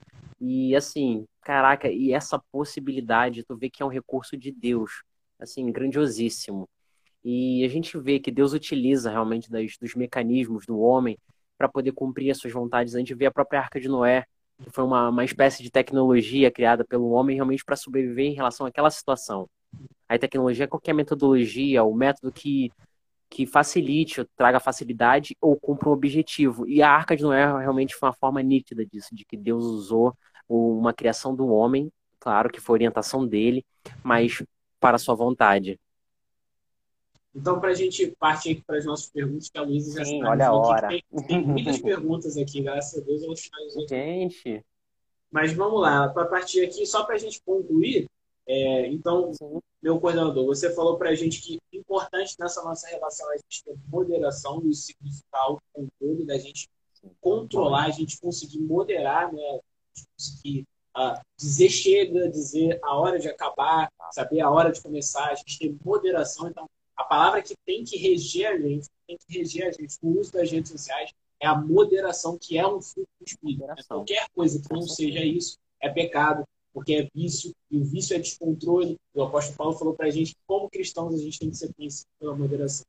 E assim, caraca, e essa possibilidade, tu vê que é um recurso de Deus, assim, grandiosíssimo. E a gente vê que Deus utiliza realmente das, dos mecanismos do homem para poder cumprir as suas vontades. A gente vê a própria Arca de Noé, foi uma, uma espécie de tecnologia criada pelo homem realmente para sobreviver em relação àquela situação. A tecnologia é qualquer metodologia, o método que, que facilite, traga facilidade ou cumpra um objetivo. E a Arca de Noé realmente foi uma forma nítida disso, de que Deus usou uma criação do homem, claro que foi orientação dele, mas para sua vontade. Então, para a gente partir aqui para as nossas perguntas, que a Luísa já Sim, olha a hora. Tem, tem, muitas perguntas aqui, graças a Deus, eu vou. Gente. Mas vamos lá, para partir aqui, só para a gente concluir, é, então, Sim. meu coordenador, você falou para a gente que é importante nessa nossa relação a gente ter moderação e significar o controle da gente controlar, a gente conseguir moderar, né? conseguir uh, dizer chega, dizer a hora de acabar, saber a hora de começar, a gente ter moderação. Então, a palavra que tem que reger a gente, tem que reger a gente no uso das redes sociais é a moderação, que é um fruto do Espírito. Né? Qualquer coisa que não seja isso é pecado, porque é vício, e o vício é descontrole. O apóstolo Paulo falou para a gente que, como cristãos, a gente tem que ser conhecido pela moderação.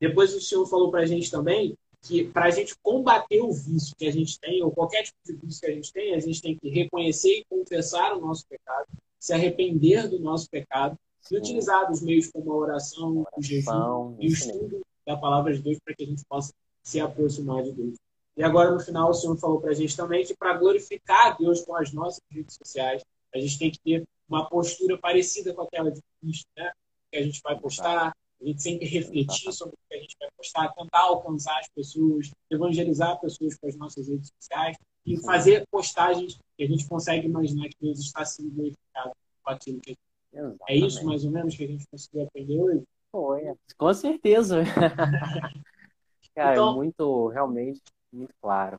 Depois o Senhor falou para a gente também que para a gente combater o vício que a gente tem, ou qualquer tipo de vício que a gente tem, a gente tem que reconhecer e confessar o nosso pecado, se arrepender do nosso pecado e utilizar os meios como a oração, o jejum e o estudo da palavra de Deus para que a gente possa se aproximar de Deus. E agora, no final, o Senhor falou para a gente também que para glorificar a Deus com as nossas redes sociais, a gente tem que ter uma postura parecida com aquela de Cristo, né? Que a gente vai postar, a gente sempre refletir sobre o que a gente vai postar, tentar alcançar as pessoas, evangelizar pessoas com as nossas redes sociais e fazer postagens que a gente consegue imaginar que Deus está sendo glorificado com aquilo que a gente Exatamente. É isso mais ou menos que a gente conseguiu aprender hoje? Foi, com certeza. Cara, é então, é muito, realmente, muito claro.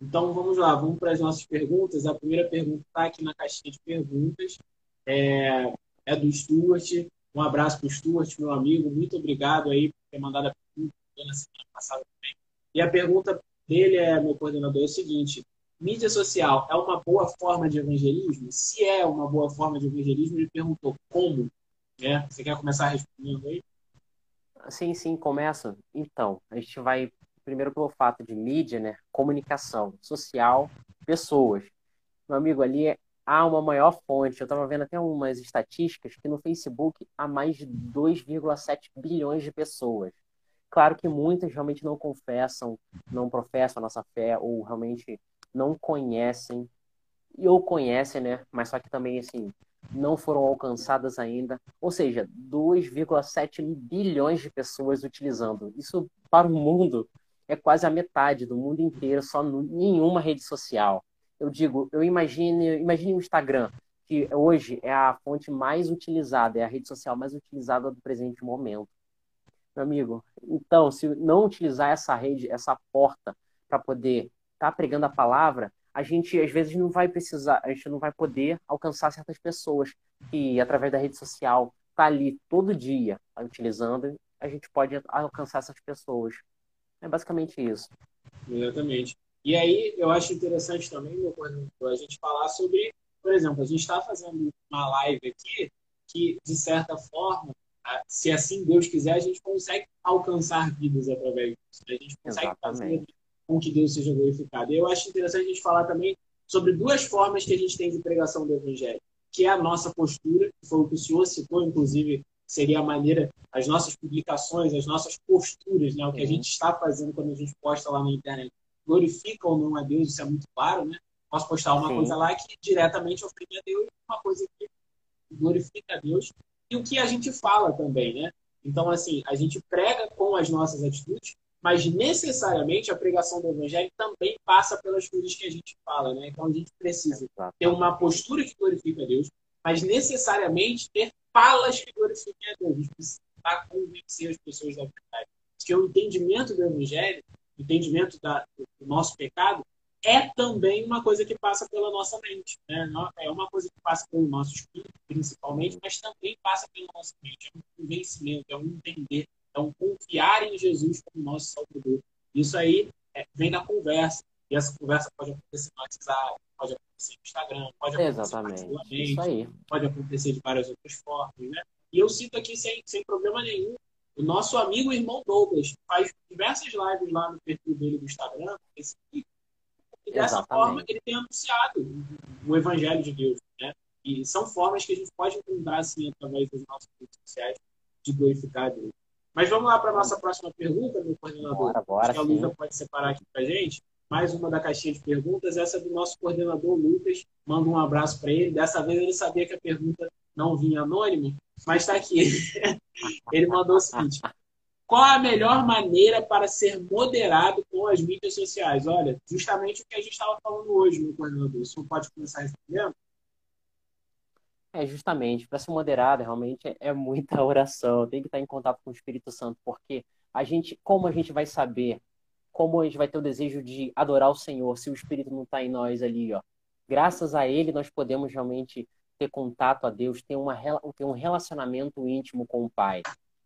Então vamos lá, vamos para as nossas perguntas. A primeira pergunta está aqui na caixinha de perguntas. É, é do Stuart. Um abraço para o Stuart, meu amigo. Muito obrigado aí por ter mandado a pergunta na semana passada também. E a pergunta dele é, meu coordenador, é o seguinte: mídia social é uma boa forma de evangelismo? Se é uma boa forma de evangelismo, ele perguntou como. Né? Você quer começar respondendo aí? Sim, sim, começa. Então, a gente vai primeiro pelo fato de mídia, né? Comunicação social, pessoas. Meu amigo, ali há uma maior fonte. Eu estava vendo até umas estatísticas que no Facebook há mais de 2,7 bilhões de pessoas. Claro que muitas realmente não confessam, não professam a nossa fé ou realmente não conhecem, ou conhecem, né? Mas só que também, assim, não foram alcançadas ainda. Ou seja, 2,7 bilhões de pessoas utilizando. Isso para o mundo é quase a metade do mundo inteiro, só em uma rede social. Eu digo, eu imagine, imagine o Instagram, que hoje é a fonte mais utilizada, é a rede social mais utilizada do presente momento. Meu amigo, então, se não utilizar essa rede, essa porta para poder estar tá pregando a palavra, a gente às vezes não vai precisar, a gente não vai poder alcançar certas pessoas que através da rede social tá ali todo dia utilizando, a gente pode alcançar essas pessoas. É basicamente isso. Exatamente. E aí eu acho interessante também, meu a gente falar sobre, por exemplo, a gente está fazendo uma live aqui que, de certa forma, se assim Deus quiser, a gente consegue alcançar vidas através disso. A gente consegue Exatamente. fazer com que Deus seja glorificado. Eu acho interessante a gente falar também sobre duas formas que a gente tem de pregação do Evangelho, que é a nossa postura, que foi o que o senhor citou, inclusive, seria a maneira, as nossas publicações, as nossas posturas, né? o que a uhum. gente está fazendo quando a gente posta lá na internet, glorifica ou não a Deus, isso é muito claro, né? Posso postar uma Sim. coisa lá que diretamente ofende a Deus, uma coisa que glorifica a Deus, e o que a gente fala também, né? Então, assim, a gente prega com as nossas atitudes, mas necessariamente a pregação do evangelho também passa pelas coisas que a gente fala, né? Então a gente precisa ter uma postura que glorifica a Deus, mas necessariamente ter falas que glorifiquem a Deus. A gente precisa convencer as pessoas da verdade. Porque o entendimento do evangelho, o entendimento da, do nosso pecado, é também uma coisa que passa pela nossa mente. Né? É uma coisa que passa pelo nosso espírito, principalmente, mas também passa pela nossa mente. É um convencimento, é um entender então, confiar em Jesus como nosso Salvador. Isso aí é, vem da conversa. E essa conversa pode acontecer no WhatsApp, pode acontecer no Instagram, pode acontecer Exatamente. pode acontecer de várias outras formas. Né? E eu cito aqui sem, sem problema nenhum o nosso amigo irmão Douglas faz diversas lives lá no perfil dele do Instagram, e dessa Exatamente. forma ele tem anunciado o Evangelho de Deus. Né? E são formas que a gente pode encontrar assim, através das nossas redes sociais de glorificar Deus. Mas vamos lá para a nossa próxima pergunta, meu coordenador. Bora, bora, Acho que a Luísa pode separar aqui para a gente. Mais uma da caixinha de perguntas, essa é do nosso coordenador Lucas. Manda um abraço para ele. Dessa vez ele sabia que a pergunta não vinha anônima, mas está aqui. ele mandou o seguinte: Qual a melhor maneira para ser moderado com as mídias sociais? Olha, justamente o que a gente estava falando hoje, meu coordenador. O senhor pode começar respondendo? É, justamente, para ser moderado, realmente é, é muita oração, tem que estar em contato com o Espírito Santo, porque a gente, como a gente vai saber, como a gente vai ter o desejo de adorar o Senhor, se o Espírito não está em nós ali, ó. Graças a Ele, nós podemos realmente ter contato a Deus, ter, uma, ter um relacionamento íntimo com o Pai.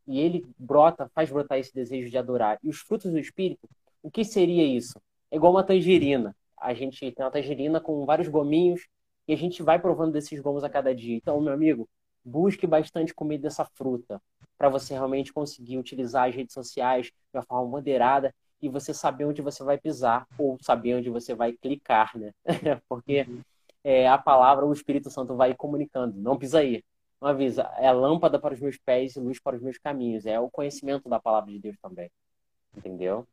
E Ele brota, faz brotar esse desejo de adorar. E os frutos do Espírito, o que seria isso? É igual uma tangerina. A gente tem uma tangerina com vários gominhos, e a gente vai provando desses gomos a cada dia. Então, meu amigo, busque bastante comida dessa fruta para você realmente conseguir utilizar as redes sociais de uma forma moderada e você saber onde você vai pisar ou saber onde você vai clicar, né? Porque é, a palavra, o Espírito Santo vai comunicando. Não pisa aí. Não avisa. É lâmpada para os meus pés e luz para os meus caminhos. É o conhecimento da palavra de Deus também. Entendeu?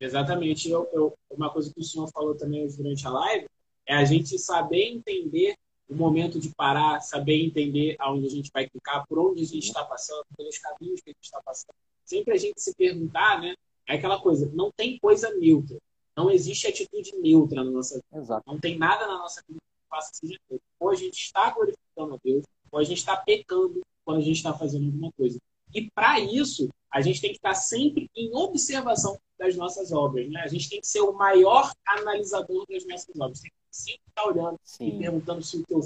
Exatamente. Eu, eu, uma coisa que o senhor falou também durante a live é a gente saber entender o momento de parar, saber entender aonde a gente vai clicar, por onde a gente está passando, pelos caminhos que a gente está passando. Sempre a gente se perguntar, né? É aquela coisa, não tem coisa neutra. Não existe atitude neutra na nossa vida. Exato. Não tem nada na nossa vida que faça seja neutra. Ou a gente está glorificando a Deus, ou a gente está pecando quando a gente está fazendo alguma coisa. E para isso, a gente tem que estar sempre em observação das nossas obras. Né? A gente tem que ser o maior analisador das nossas obras. Tem sempre está olhando Sim. e perguntando se o, que eu,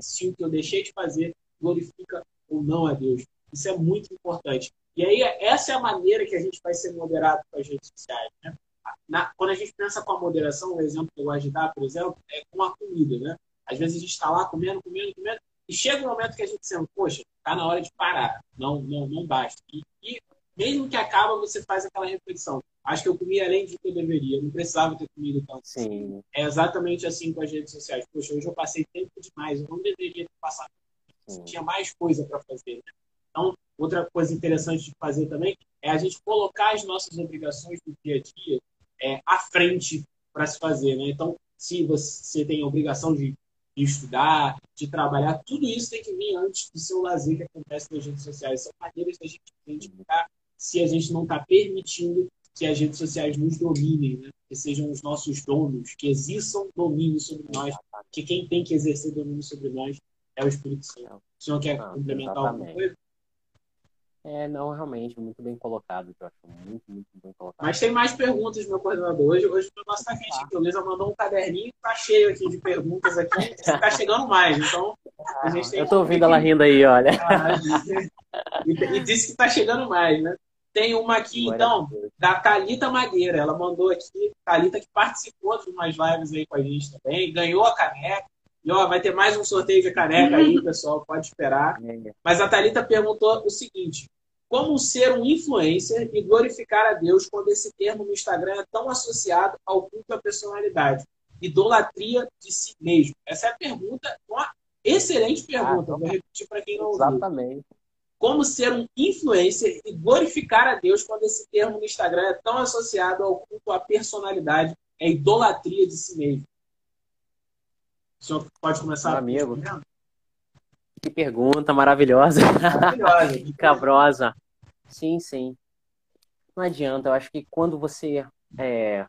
se o que eu deixei de fazer glorifica ou não a Deus. Isso é muito importante. E aí, essa é a maneira que a gente vai ser moderado com as redes sociais. Né? Na, quando a gente pensa com a moderação, o exemplo que eu gosto de dar, por exemplo, é com a comida. Né? Às vezes a gente está lá comendo, comendo, comendo, e chega um momento que a gente sente, poxa, está na hora de parar, não, não, não basta. E, e mesmo que acaba, você faz aquela reflexão acho que eu comi além do que eu deveria. Eu não precisava ter comido tanto. Sim. É exatamente assim com as redes sociais. Poxa, hoje eu passei tempo demais. Eu não deveria ter passado. Sim. Tinha mais coisa para fazer. Né? Então, outra coisa interessante de fazer também é a gente colocar as nossas obrigações do dia a dia é, à frente para se fazer. Né? Então, se você tem a obrigação de de estudar, de trabalhar, tudo isso tem que vir antes do seu lazer que acontece nas redes sociais. São maneiras da gente identificar se a gente não está permitindo que as redes sociais nos dominem, né? que sejam os nossos donos, que exerçam domínio sobre nós, que quem tem que exercer domínio sobre nós é o Espírito Santo. O senhor quer não, complementar exatamente. alguma coisa? É, não, realmente, muito bem colocado, eu acho muito, muito bem colocado. Mas tem mais perguntas, meu coordenador. Hoje, hoje o negócio tá quente aqui. O Luísa mandou um caderninho, tá cheio aqui de perguntas aqui. Tá chegando mais, então a gente tem Eu tô ouvindo ela rindo aí, olha. Ah, e, e disse que tá chegando mais, né? Tem uma aqui, então, da Thalita Magueira. Ela mandou aqui, Thalita que participou de umas lives aí com a gente também, ganhou a caneca. E ó, vai ter mais um sorteio de caneca aí, pessoal, pode esperar. É. Mas a Thalita perguntou o seguinte: como ser um influencer e glorificar a Deus quando esse termo no Instagram é tão associado ao culto à personalidade? Idolatria de si mesmo. Essa é a pergunta, uma excelente pergunta. Ah, Vou repetir para quem não ouviu. Exatamente. Como ser um influencer e glorificar a Deus quando esse termo no Instagram é tão associado ao culto à personalidade? É idolatria de si mesmo. O senhor pode começar? Meu amigo. Que pergunta maravilhosa. Maravilhosa. cabrosa. Sim, sim. Não adianta. Eu acho que quando você. É...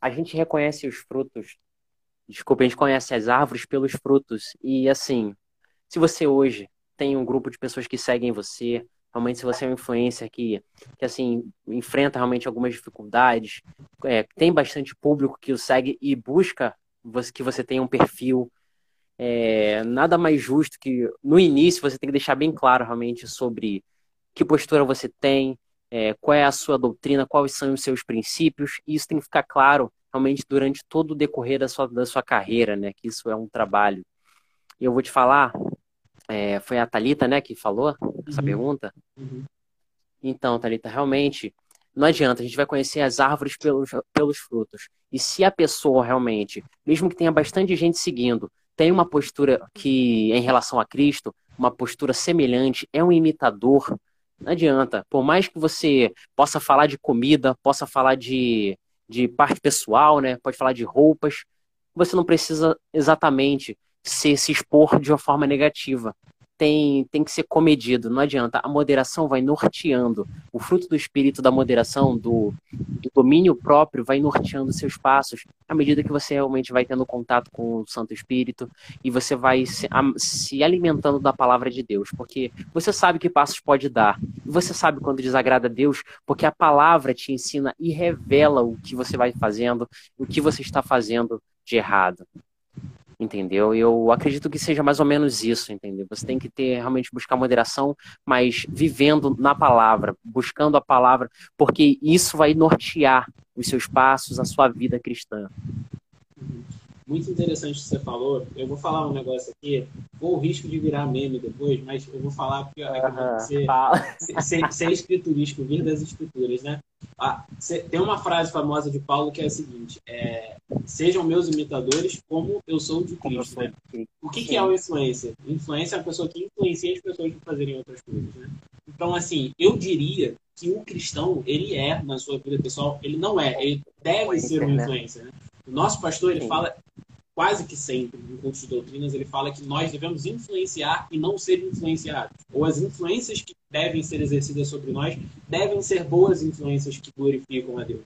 A gente reconhece os frutos. Desculpa, a gente conhece as árvores pelos frutos. E assim, se você hoje tem um grupo de pessoas que seguem você, realmente se você é um influencer que, que assim, enfrenta realmente algumas dificuldades, é, tem bastante público que o segue e busca que você tenha um perfil é, nada mais justo que no início você tem que deixar bem claro realmente sobre que postura você tem, é, qual é a sua doutrina, quais são os seus princípios, e isso tem que ficar claro realmente durante todo o decorrer da sua, da sua carreira, né? Que isso é um trabalho. E eu vou te falar, é, foi a Talita, né, que falou essa uhum. pergunta. Uhum. Então, Talita, realmente não adianta, a gente vai conhecer as árvores pelos, pelos frutos. E se a pessoa realmente, mesmo que tenha bastante gente seguindo, tem uma postura que, em relação a Cristo, uma postura semelhante, é um imitador, não adianta. Por mais que você possa falar de comida, possa falar de, de parte pessoal, né? Pode falar de roupas, você não precisa exatamente se, se expor de uma forma negativa tem, tem que ser comedido, não adianta. A moderação vai norteando. O fruto do espírito da moderação, do, do domínio próprio, vai norteando seus passos à medida que você realmente vai tendo contato com o Santo Espírito e você vai se, a, se alimentando da palavra de Deus, porque você sabe que passos pode dar. Você sabe quando desagrada a Deus, porque a palavra te ensina e revela o que você vai fazendo, o que você está fazendo de errado entendeu? Eu acredito que seja mais ou menos isso, entendeu? Você tem que ter realmente buscar moderação, mas vivendo na palavra, buscando a palavra, porque isso vai nortear os seus passos, a sua vida cristã. Muito interessante o que você falou. Eu vou falar um negócio aqui, com o risco de virar meme depois, mas eu vou falar porque é uhum, ser, ser, ser escriturístico, vir das escrituras, né? Ah, tem uma frase famosa de Paulo que é a seguinte: é, sejam meus imitadores como eu sou de Cristo. Né? O que, que é o influencer? Influência é a pessoa que influencia as pessoas a fazerem outras coisas. Né? Então, assim, eu diria que o cristão, ele é, na sua vida pessoal, ele não é, ele deve ser um influencer. Né? O nosso pastor, ele fala quase que sempre, em curso de doutrinas, ele fala que nós devemos influenciar e não ser influenciados. Ou as influências que devem ser exercidas sobre nós devem ser boas influências que glorificam a Deus.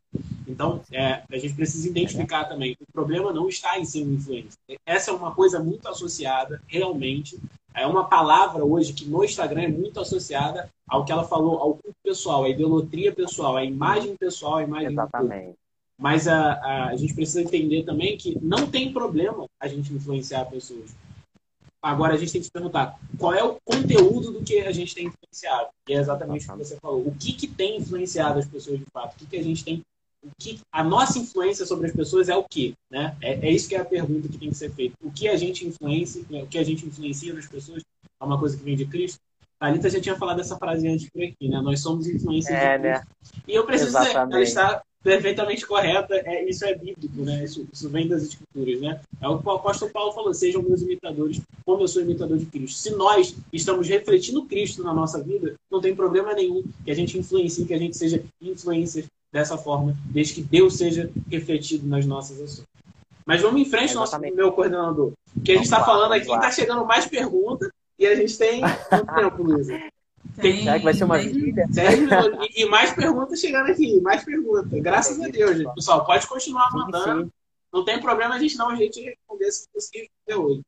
Então, é, a gente precisa identificar também o problema não está em ser uma influência. Essa é uma coisa muito associada, realmente. É uma palavra hoje que no Instagram é muito associada ao que ela falou, ao culto pessoal, à idolatria pessoal, à imagem pessoal, à imagem Exatamente. Mas a, a, a, gente precisa entender também que não tem problema a gente influenciar pessoas. Agora a gente tem que se perguntar qual é o conteúdo do que a gente tem influenciado. E é exatamente o que você falou. O que, que tem influenciado as pessoas de fato? O que, que a gente tem. O que, a nossa influência sobre as pessoas é o quê? Né? É, é isso que é a pergunta que tem que ser feita. O que a gente influencia, o que a gente influencia nas pessoas é uma coisa que vem de Cristo. A Anitta já tinha falado essa frase antes por aqui, né? Nós somos influências é, de Cristo. Né? E eu preciso dizer, ela está perfeitamente correta, é, isso é bíblico, né? Isso, isso, vem das escrituras, né? É o que o apóstolo Paulo falou, sejam meus imitadores, como eu sou imitador de Cristo. Se nós estamos refletindo Cristo na nossa vida, não tem problema nenhum que a gente influencie, que a gente seja influencer dessa forma, desde que Deus seja refletido nas nossas ações. Mas vamos em frente, nosso meu coordenador. Que a gente está falando aqui, está chegando mais perguntas e a gente tem tempo, Luísa? Tem, Será que vai ser uma vida? E, mais perguntas chegando aqui, mais perguntas. Graças a Deus, gente. Pessoal, pode continuar mandando. Sim. Não tem problema a gente dar um jeito de responder se conseguir responder hoje.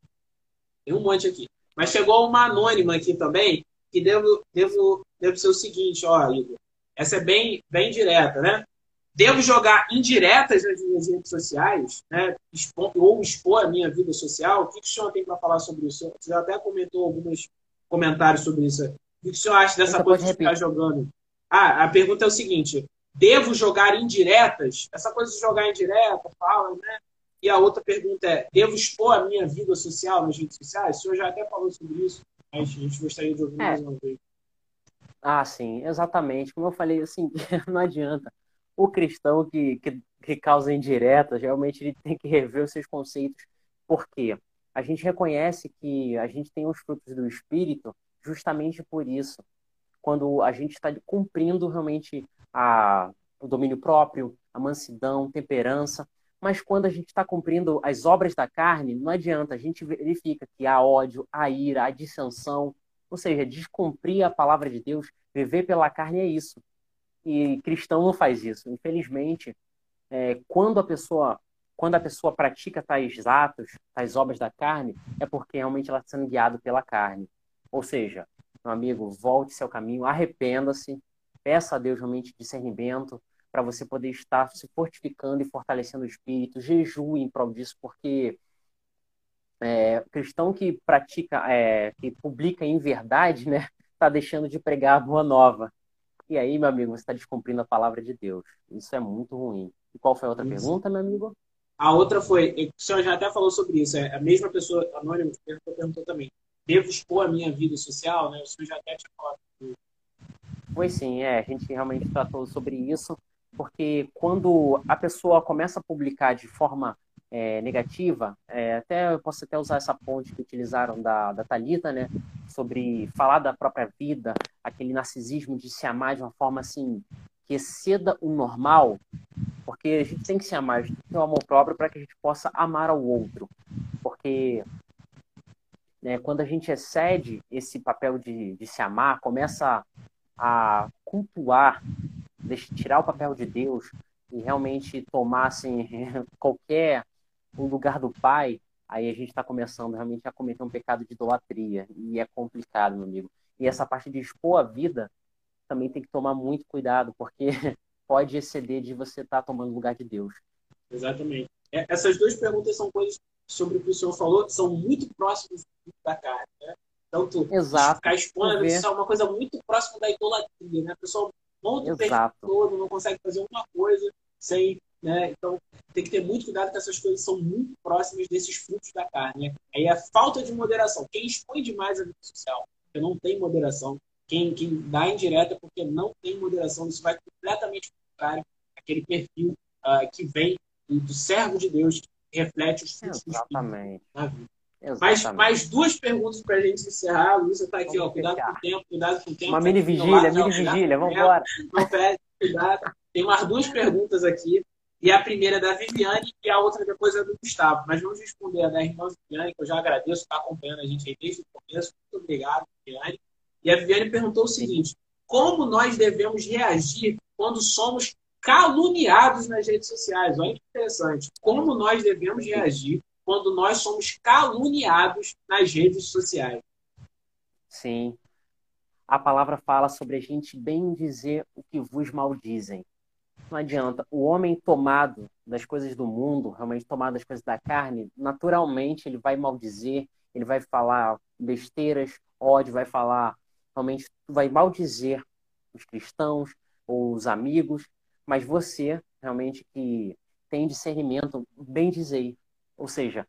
Tem um monte aqui. Mas chegou uma anônima aqui também, que devo, devo, devo ser o seguinte, ó, Igor. Essa é bem, bem direta, né? Devo jogar indiretas nas minhas redes sociais, né? Expor, ou expor a minha vida social? O que, o senhor tem para falar sobre isso? Você já até comentou alguns comentários sobre isso. O que o senhor acha dessa coisa de ficar jogando? Ah, a pergunta é o seguinte: devo jogar indiretas? Essa coisa de jogar indireta, fala, né? E a outra pergunta é: devo expor a minha vida social nas redes sociais? O senhor já até falou sobre isso, mas a gente gostaria de ouvir é. mais uma vez. Ah, sim, exatamente. Como eu falei, assim, não adianta. O cristão que, que, que causa indiretas, realmente ele tem que rever os seus conceitos. Por quê? A gente reconhece que a gente tem os frutos do Espírito justamente por isso. Quando a gente está cumprindo realmente a, o domínio próprio, a mansidão, temperança. Mas quando a gente está cumprindo as obras da carne, não adianta, a gente verifica que há ódio, há ira, há dissensão, ou seja, descumprir a palavra de Deus, viver pela carne é isso. E cristão não faz isso. Infelizmente, é, quando a pessoa quando a pessoa pratica tais atos, tais obras da carne, é porque realmente ela está sendo guiada pela carne. Ou seja, meu amigo, volte-se ao caminho, arrependa-se, peça a Deus realmente discernimento para você poder estar se fortificando e fortalecendo o espírito, jejue em prol disso, porque é, cristão que pratica, é, que publica em verdade, né, está deixando de pregar a boa nova. E aí, meu amigo, você está descumprindo a palavra de Deus. Isso é muito ruim. E qual foi a outra isso. pergunta, meu amigo? A outra foi, o senhor já até falou sobre isso, é a mesma pessoa anônima que perguntou também devo expor a minha vida social, né? O senhor já até tinha falado sobre Foi sim, é. A gente realmente tratou sobre isso, porque quando a pessoa começa a publicar de forma é, negativa, é, até eu posso até usar essa ponte que utilizaram da, da Talita, né? Sobre falar da própria vida, aquele narcisismo de se amar de uma forma assim que exceda o normal, porque a gente tem que se amar, a gente tem que ter o amor próprio para que a gente possa amar ao outro. Porque né, quando a gente excede esse papel de, de se amar, começa a, a cultuar, tirar o papel de Deus e realmente tomar assim, qualquer o lugar do pai, aí a gente está começando realmente a cometer um pecado de idolatria. E é complicado, meu amigo. E essa parte de expor a vida também tem que tomar muito cuidado, porque pode exceder de você estar tá tomando o lugar de Deus. Exatamente. É, essas duas perguntas são coisas sobre o que o senhor falou, que são muito próximas da carne. Né? Tanto Exato. ficar expondo isso é uma coisa muito próxima da idolatria. Né? A pessoa monta o perfil todo, não consegue fazer uma coisa sem. Né? Então, tem que ter muito cuidado que essas coisas são muito próximas desses frutos da carne. Né? Aí a falta de moderação. Quem expõe demais a vida social, porque não tem moderação. Quem, quem dá indireta porque não tem moderação, isso vai completamente contrário àquele perfil uh, que vem do servo de Deus, reflete os frutos Exatamente. vida. Mais, mais duas perguntas para a gente encerrar. A Luísa está aqui, ó, cuidado com o tempo, cuidado com o tempo. Uma tá mini vigília, mini vigília, vamos embora. Não perde, cuidado. Tem mais duas perguntas aqui. E a primeira é da Viviane e a outra depois é do Gustavo. Mas vamos responder a da irmã Viviane, que eu já agradeço por estar acompanhando a gente aí desde o começo. Muito obrigado, Viviane. E a Viviane perguntou o seguinte: como nós devemos reagir quando somos caluniados nas redes sociais. Olha que interessante. Como nós devemos reagir quando nós somos caluniados nas redes sociais? Sim. A palavra fala sobre a gente bem dizer o que vos maldizem. Não adianta. O homem tomado das coisas do mundo, realmente tomado das coisas da carne, naturalmente ele vai maldizer, ele vai falar besteiras, ódio, vai falar, realmente vai maldizer os cristãos ou os amigos, mas você, realmente, que tem discernimento, bem dizer. Ou seja,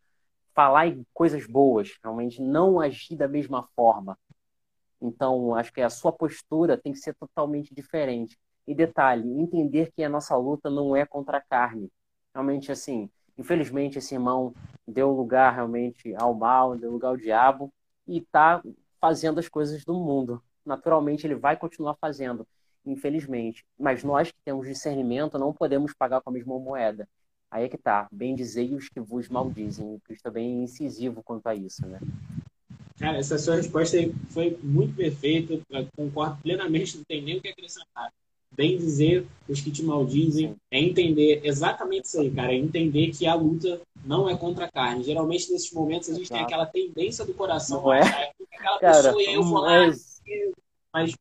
falar em coisas boas, realmente não agir da mesma forma. Então, acho que a sua postura tem que ser totalmente diferente. E detalhe, entender que a nossa luta não é contra a carne. Realmente, assim, infelizmente, esse irmão deu lugar realmente ao mal, deu lugar ao diabo e está fazendo as coisas do mundo. Naturalmente, ele vai continuar fazendo infelizmente. Mas nós que temos discernimento não podemos pagar com a mesma moeda. Aí é que tá, bem dizei os que vos maldizem. O Cristo é bem incisivo quanto a isso, né? Cara, essa sua resposta foi muito perfeita, eu concordo plenamente, não tem nem o que acrescentar. Bem dizer os que te maldizem, Sim. é entender exatamente isso aí, cara, é entender que a luta não é contra a carne. Geralmente, nesses momentos, a gente Exato. tem aquela tendência do coração não é? aquela cara, pessoa e eu vou lá, mas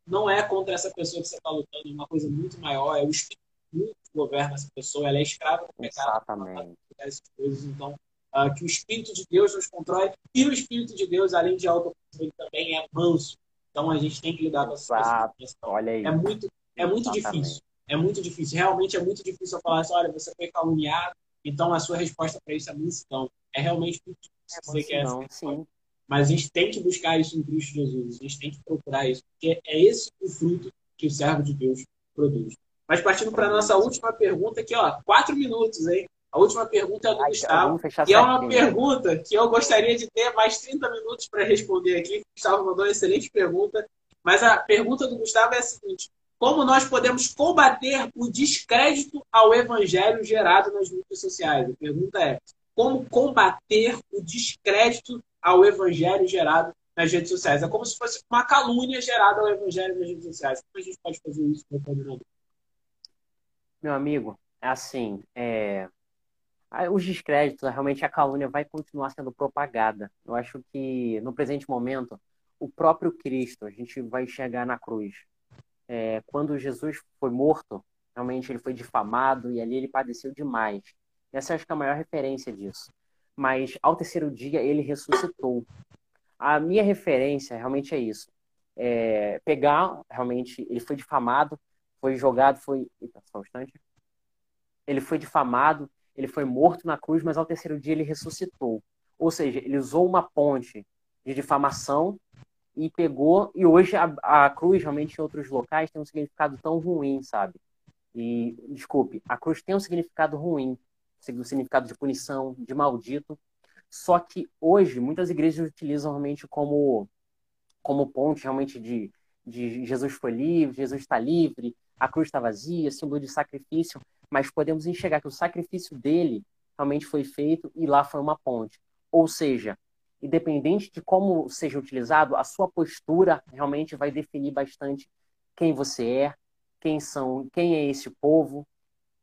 não é contra essa pessoa que você está lutando, é uma coisa muito maior, é o Espírito que governa essa pessoa, ela é escrava do pecado. Exatamente. Essas coisas, então uh, que o Espírito de Deus nos controle. E o Espírito de Deus, além de autocontrole, também é manso. Então a gente tem que lidar com essa questão. Olha aí. É muito, é muito difícil. É muito difícil. Realmente é muito difícil eu falar assim, olha, você foi caluniado, então a sua resposta para isso é mansidão. É realmente muito difícil é dizer que é essa sim. Mas a gente tem que buscar isso em Cristo Jesus. A gente tem que procurar isso. Porque é esse o fruto que o servo de Deus produz. Mas partindo para a nossa última pergunta aqui, ó, quatro minutos, hein? A última pergunta é do Ai, Gustavo. E é uma pergunta que eu gostaria de ter mais 30 minutos para responder aqui. O Gustavo mandou uma excelente pergunta. Mas a pergunta do Gustavo é a seguinte: Como nós podemos combater o descrédito ao evangelho gerado nas mídias sociais? A pergunta é: Como combater o descrédito ao evangelho gerado nas redes sociais? É como se fosse uma calúnia gerada ao evangelho nas redes sociais. Como a gente pode fazer isso, meu coordenador? Meu amigo, é assim, é, os descréditos, realmente a calúnia vai continuar sendo propagada. Eu acho que no presente momento, o próprio Cristo, a gente vai enxergar na cruz. É, quando Jesus foi morto, realmente ele foi difamado e ali ele padeceu demais. Essa acho que é a maior referência disso. Mas ao terceiro dia ele ressuscitou. A minha referência realmente é isso. É, pegar, realmente, ele foi difamado, foi jogado, foi. Eita, só um instante. Ele foi difamado, ele foi morto na cruz, mas ao terceiro dia ele ressuscitou. Ou seja, ele usou uma ponte de difamação e pegou. E hoje a, a cruz, realmente, em outros locais, tem um significado tão ruim, sabe? E, desculpe, a cruz tem um significado ruim, um significado de punição, de maldito. Só que hoje, muitas igrejas utilizam realmente como, como ponte, realmente, de, de Jesus foi livre, Jesus está livre, a cruz está vazia, símbolo de sacrifício mas podemos enxergar que o sacrifício dele realmente foi feito e lá foi uma ponte. Ou seja, independente de como seja utilizado, a sua postura realmente vai definir bastante quem você é, quem são, quem é esse povo,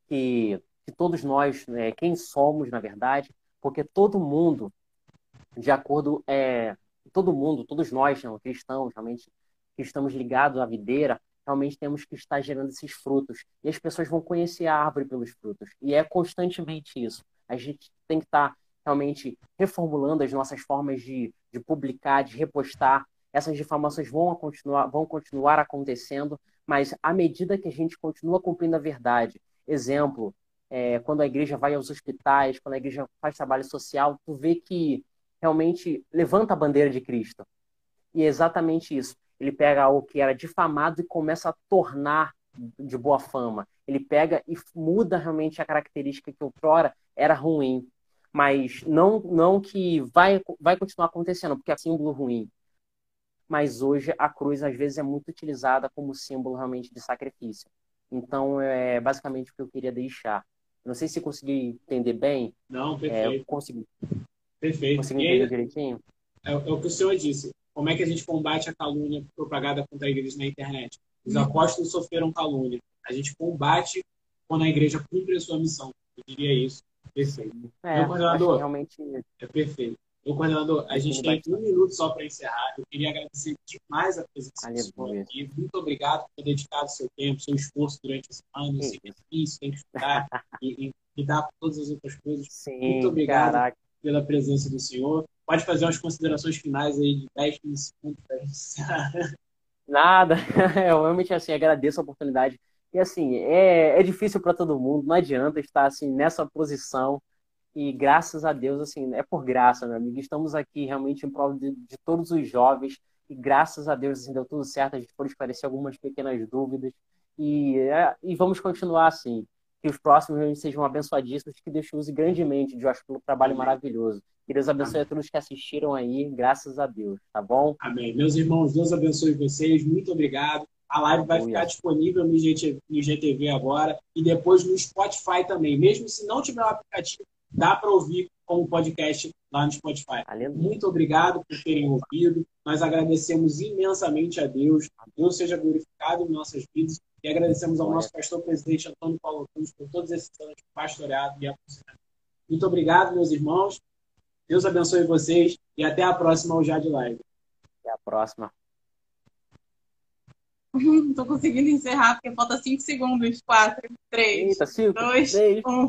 que, que todos nós, né, quem somos na verdade, porque todo mundo, de acordo, é, todo mundo, todos nós, né, cristãos, realmente que estamos ligados à videira, realmente temos que estar gerando esses frutos. E as pessoas vão conhecer a árvore pelos frutos. E é constantemente isso. A gente tem que estar realmente reformulando as nossas formas de, de publicar, de repostar. Essas difamações vão continuar, vão continuar acontecendo, mas à medida que a gente continua cumprindo a verdade, exemplo, é, quando a igreja vai aos hospitais, quando a igreja faz trabalho social, tu vê que realmente levanta a bandeira de Cristo. E é exatamente isso ele pega algo que era difamado e começa a tornar de boa fama. Ele pega e muda realmente a característica que outrora era ruim. Mas não, não que vai, vai continuar acontecendo, porque é símbolo ruim. Mas hoje a cruz às vezes é muito utilizada como símbolo realmente de sacrifício. Então é basicamente o que eu queria deixar. Não sei se consegui entender bem. Não, perfeito. É, consegui. Perfeito. Consegui entender direitinho? É, é, o que o senhor disse. Como é que a gente combate a calúnia propagada contra a igreja na internet? Os uhum. apóstolos sofreram calúnia. A gente combate quando a igreja cumpre a sua missão. Eu diria isso. Perfeito. É, Meu coordenador, realmente... é perfeito. Meu coordenador, a gente tem um minuto só para encerrar. Eu queria agradecer demais a presença do senhor aqui. Muito obrigado por ter dedicado seu tempo, seu esforço durante esse ano. Eu sei que é difícil, tem que estudar e, e lidar com todas as outras coisas. Sim, Muito obrigado caraca. pela presença do senhor pode fazer umas considerações finais aí de 10, 15 segundos para gente Nada, eu realmente assim, agradeço a oportunidade. E assim, é, é difícil para todo mundo, não adianta estar assim nessa posição. E graças a Deus, assim, é por graça, meu amigo. Estamos aqui realmente em prol de, de todos os jovens. E graças a Deus, assim, deu tudo certo. A gente pôde esclarecer algumas pequenas dúvidas. E, é, e vamos continuar assim que os próximos sejam abençoadíssimos, que Deus te use grandemente, Josh, pelo trabalho Amém. maravilhoso. Que Deus abençoe Amém. a todos que assistiram aí, graças a Deus, tá bom? Amém. Meus irmãos, Deus abençoe vocês, muito obrigado. A live vai ficar disponível no IGTV agora e depois no Spotify também. Mesmo se não tiver o aplicativo, dá para ouvir como podcast lá no Spotify. Muito obrigado por terem ouvido. Nós agradecemos imensamente a Deus. Deus seja glorificado em nossas vidas. E agradecemos ao nosso pastor presidente Antônio Paulo Cruz por todos esses anos de pastoreado e aconselhamento. Muito obrigado, meus irmãos. Deus abençoe vocês e até a próxima ao Jade Live. Até a próxima. Não estou conseguindo encerrar porque falta 5 segundos. 4, 3, 2, 1.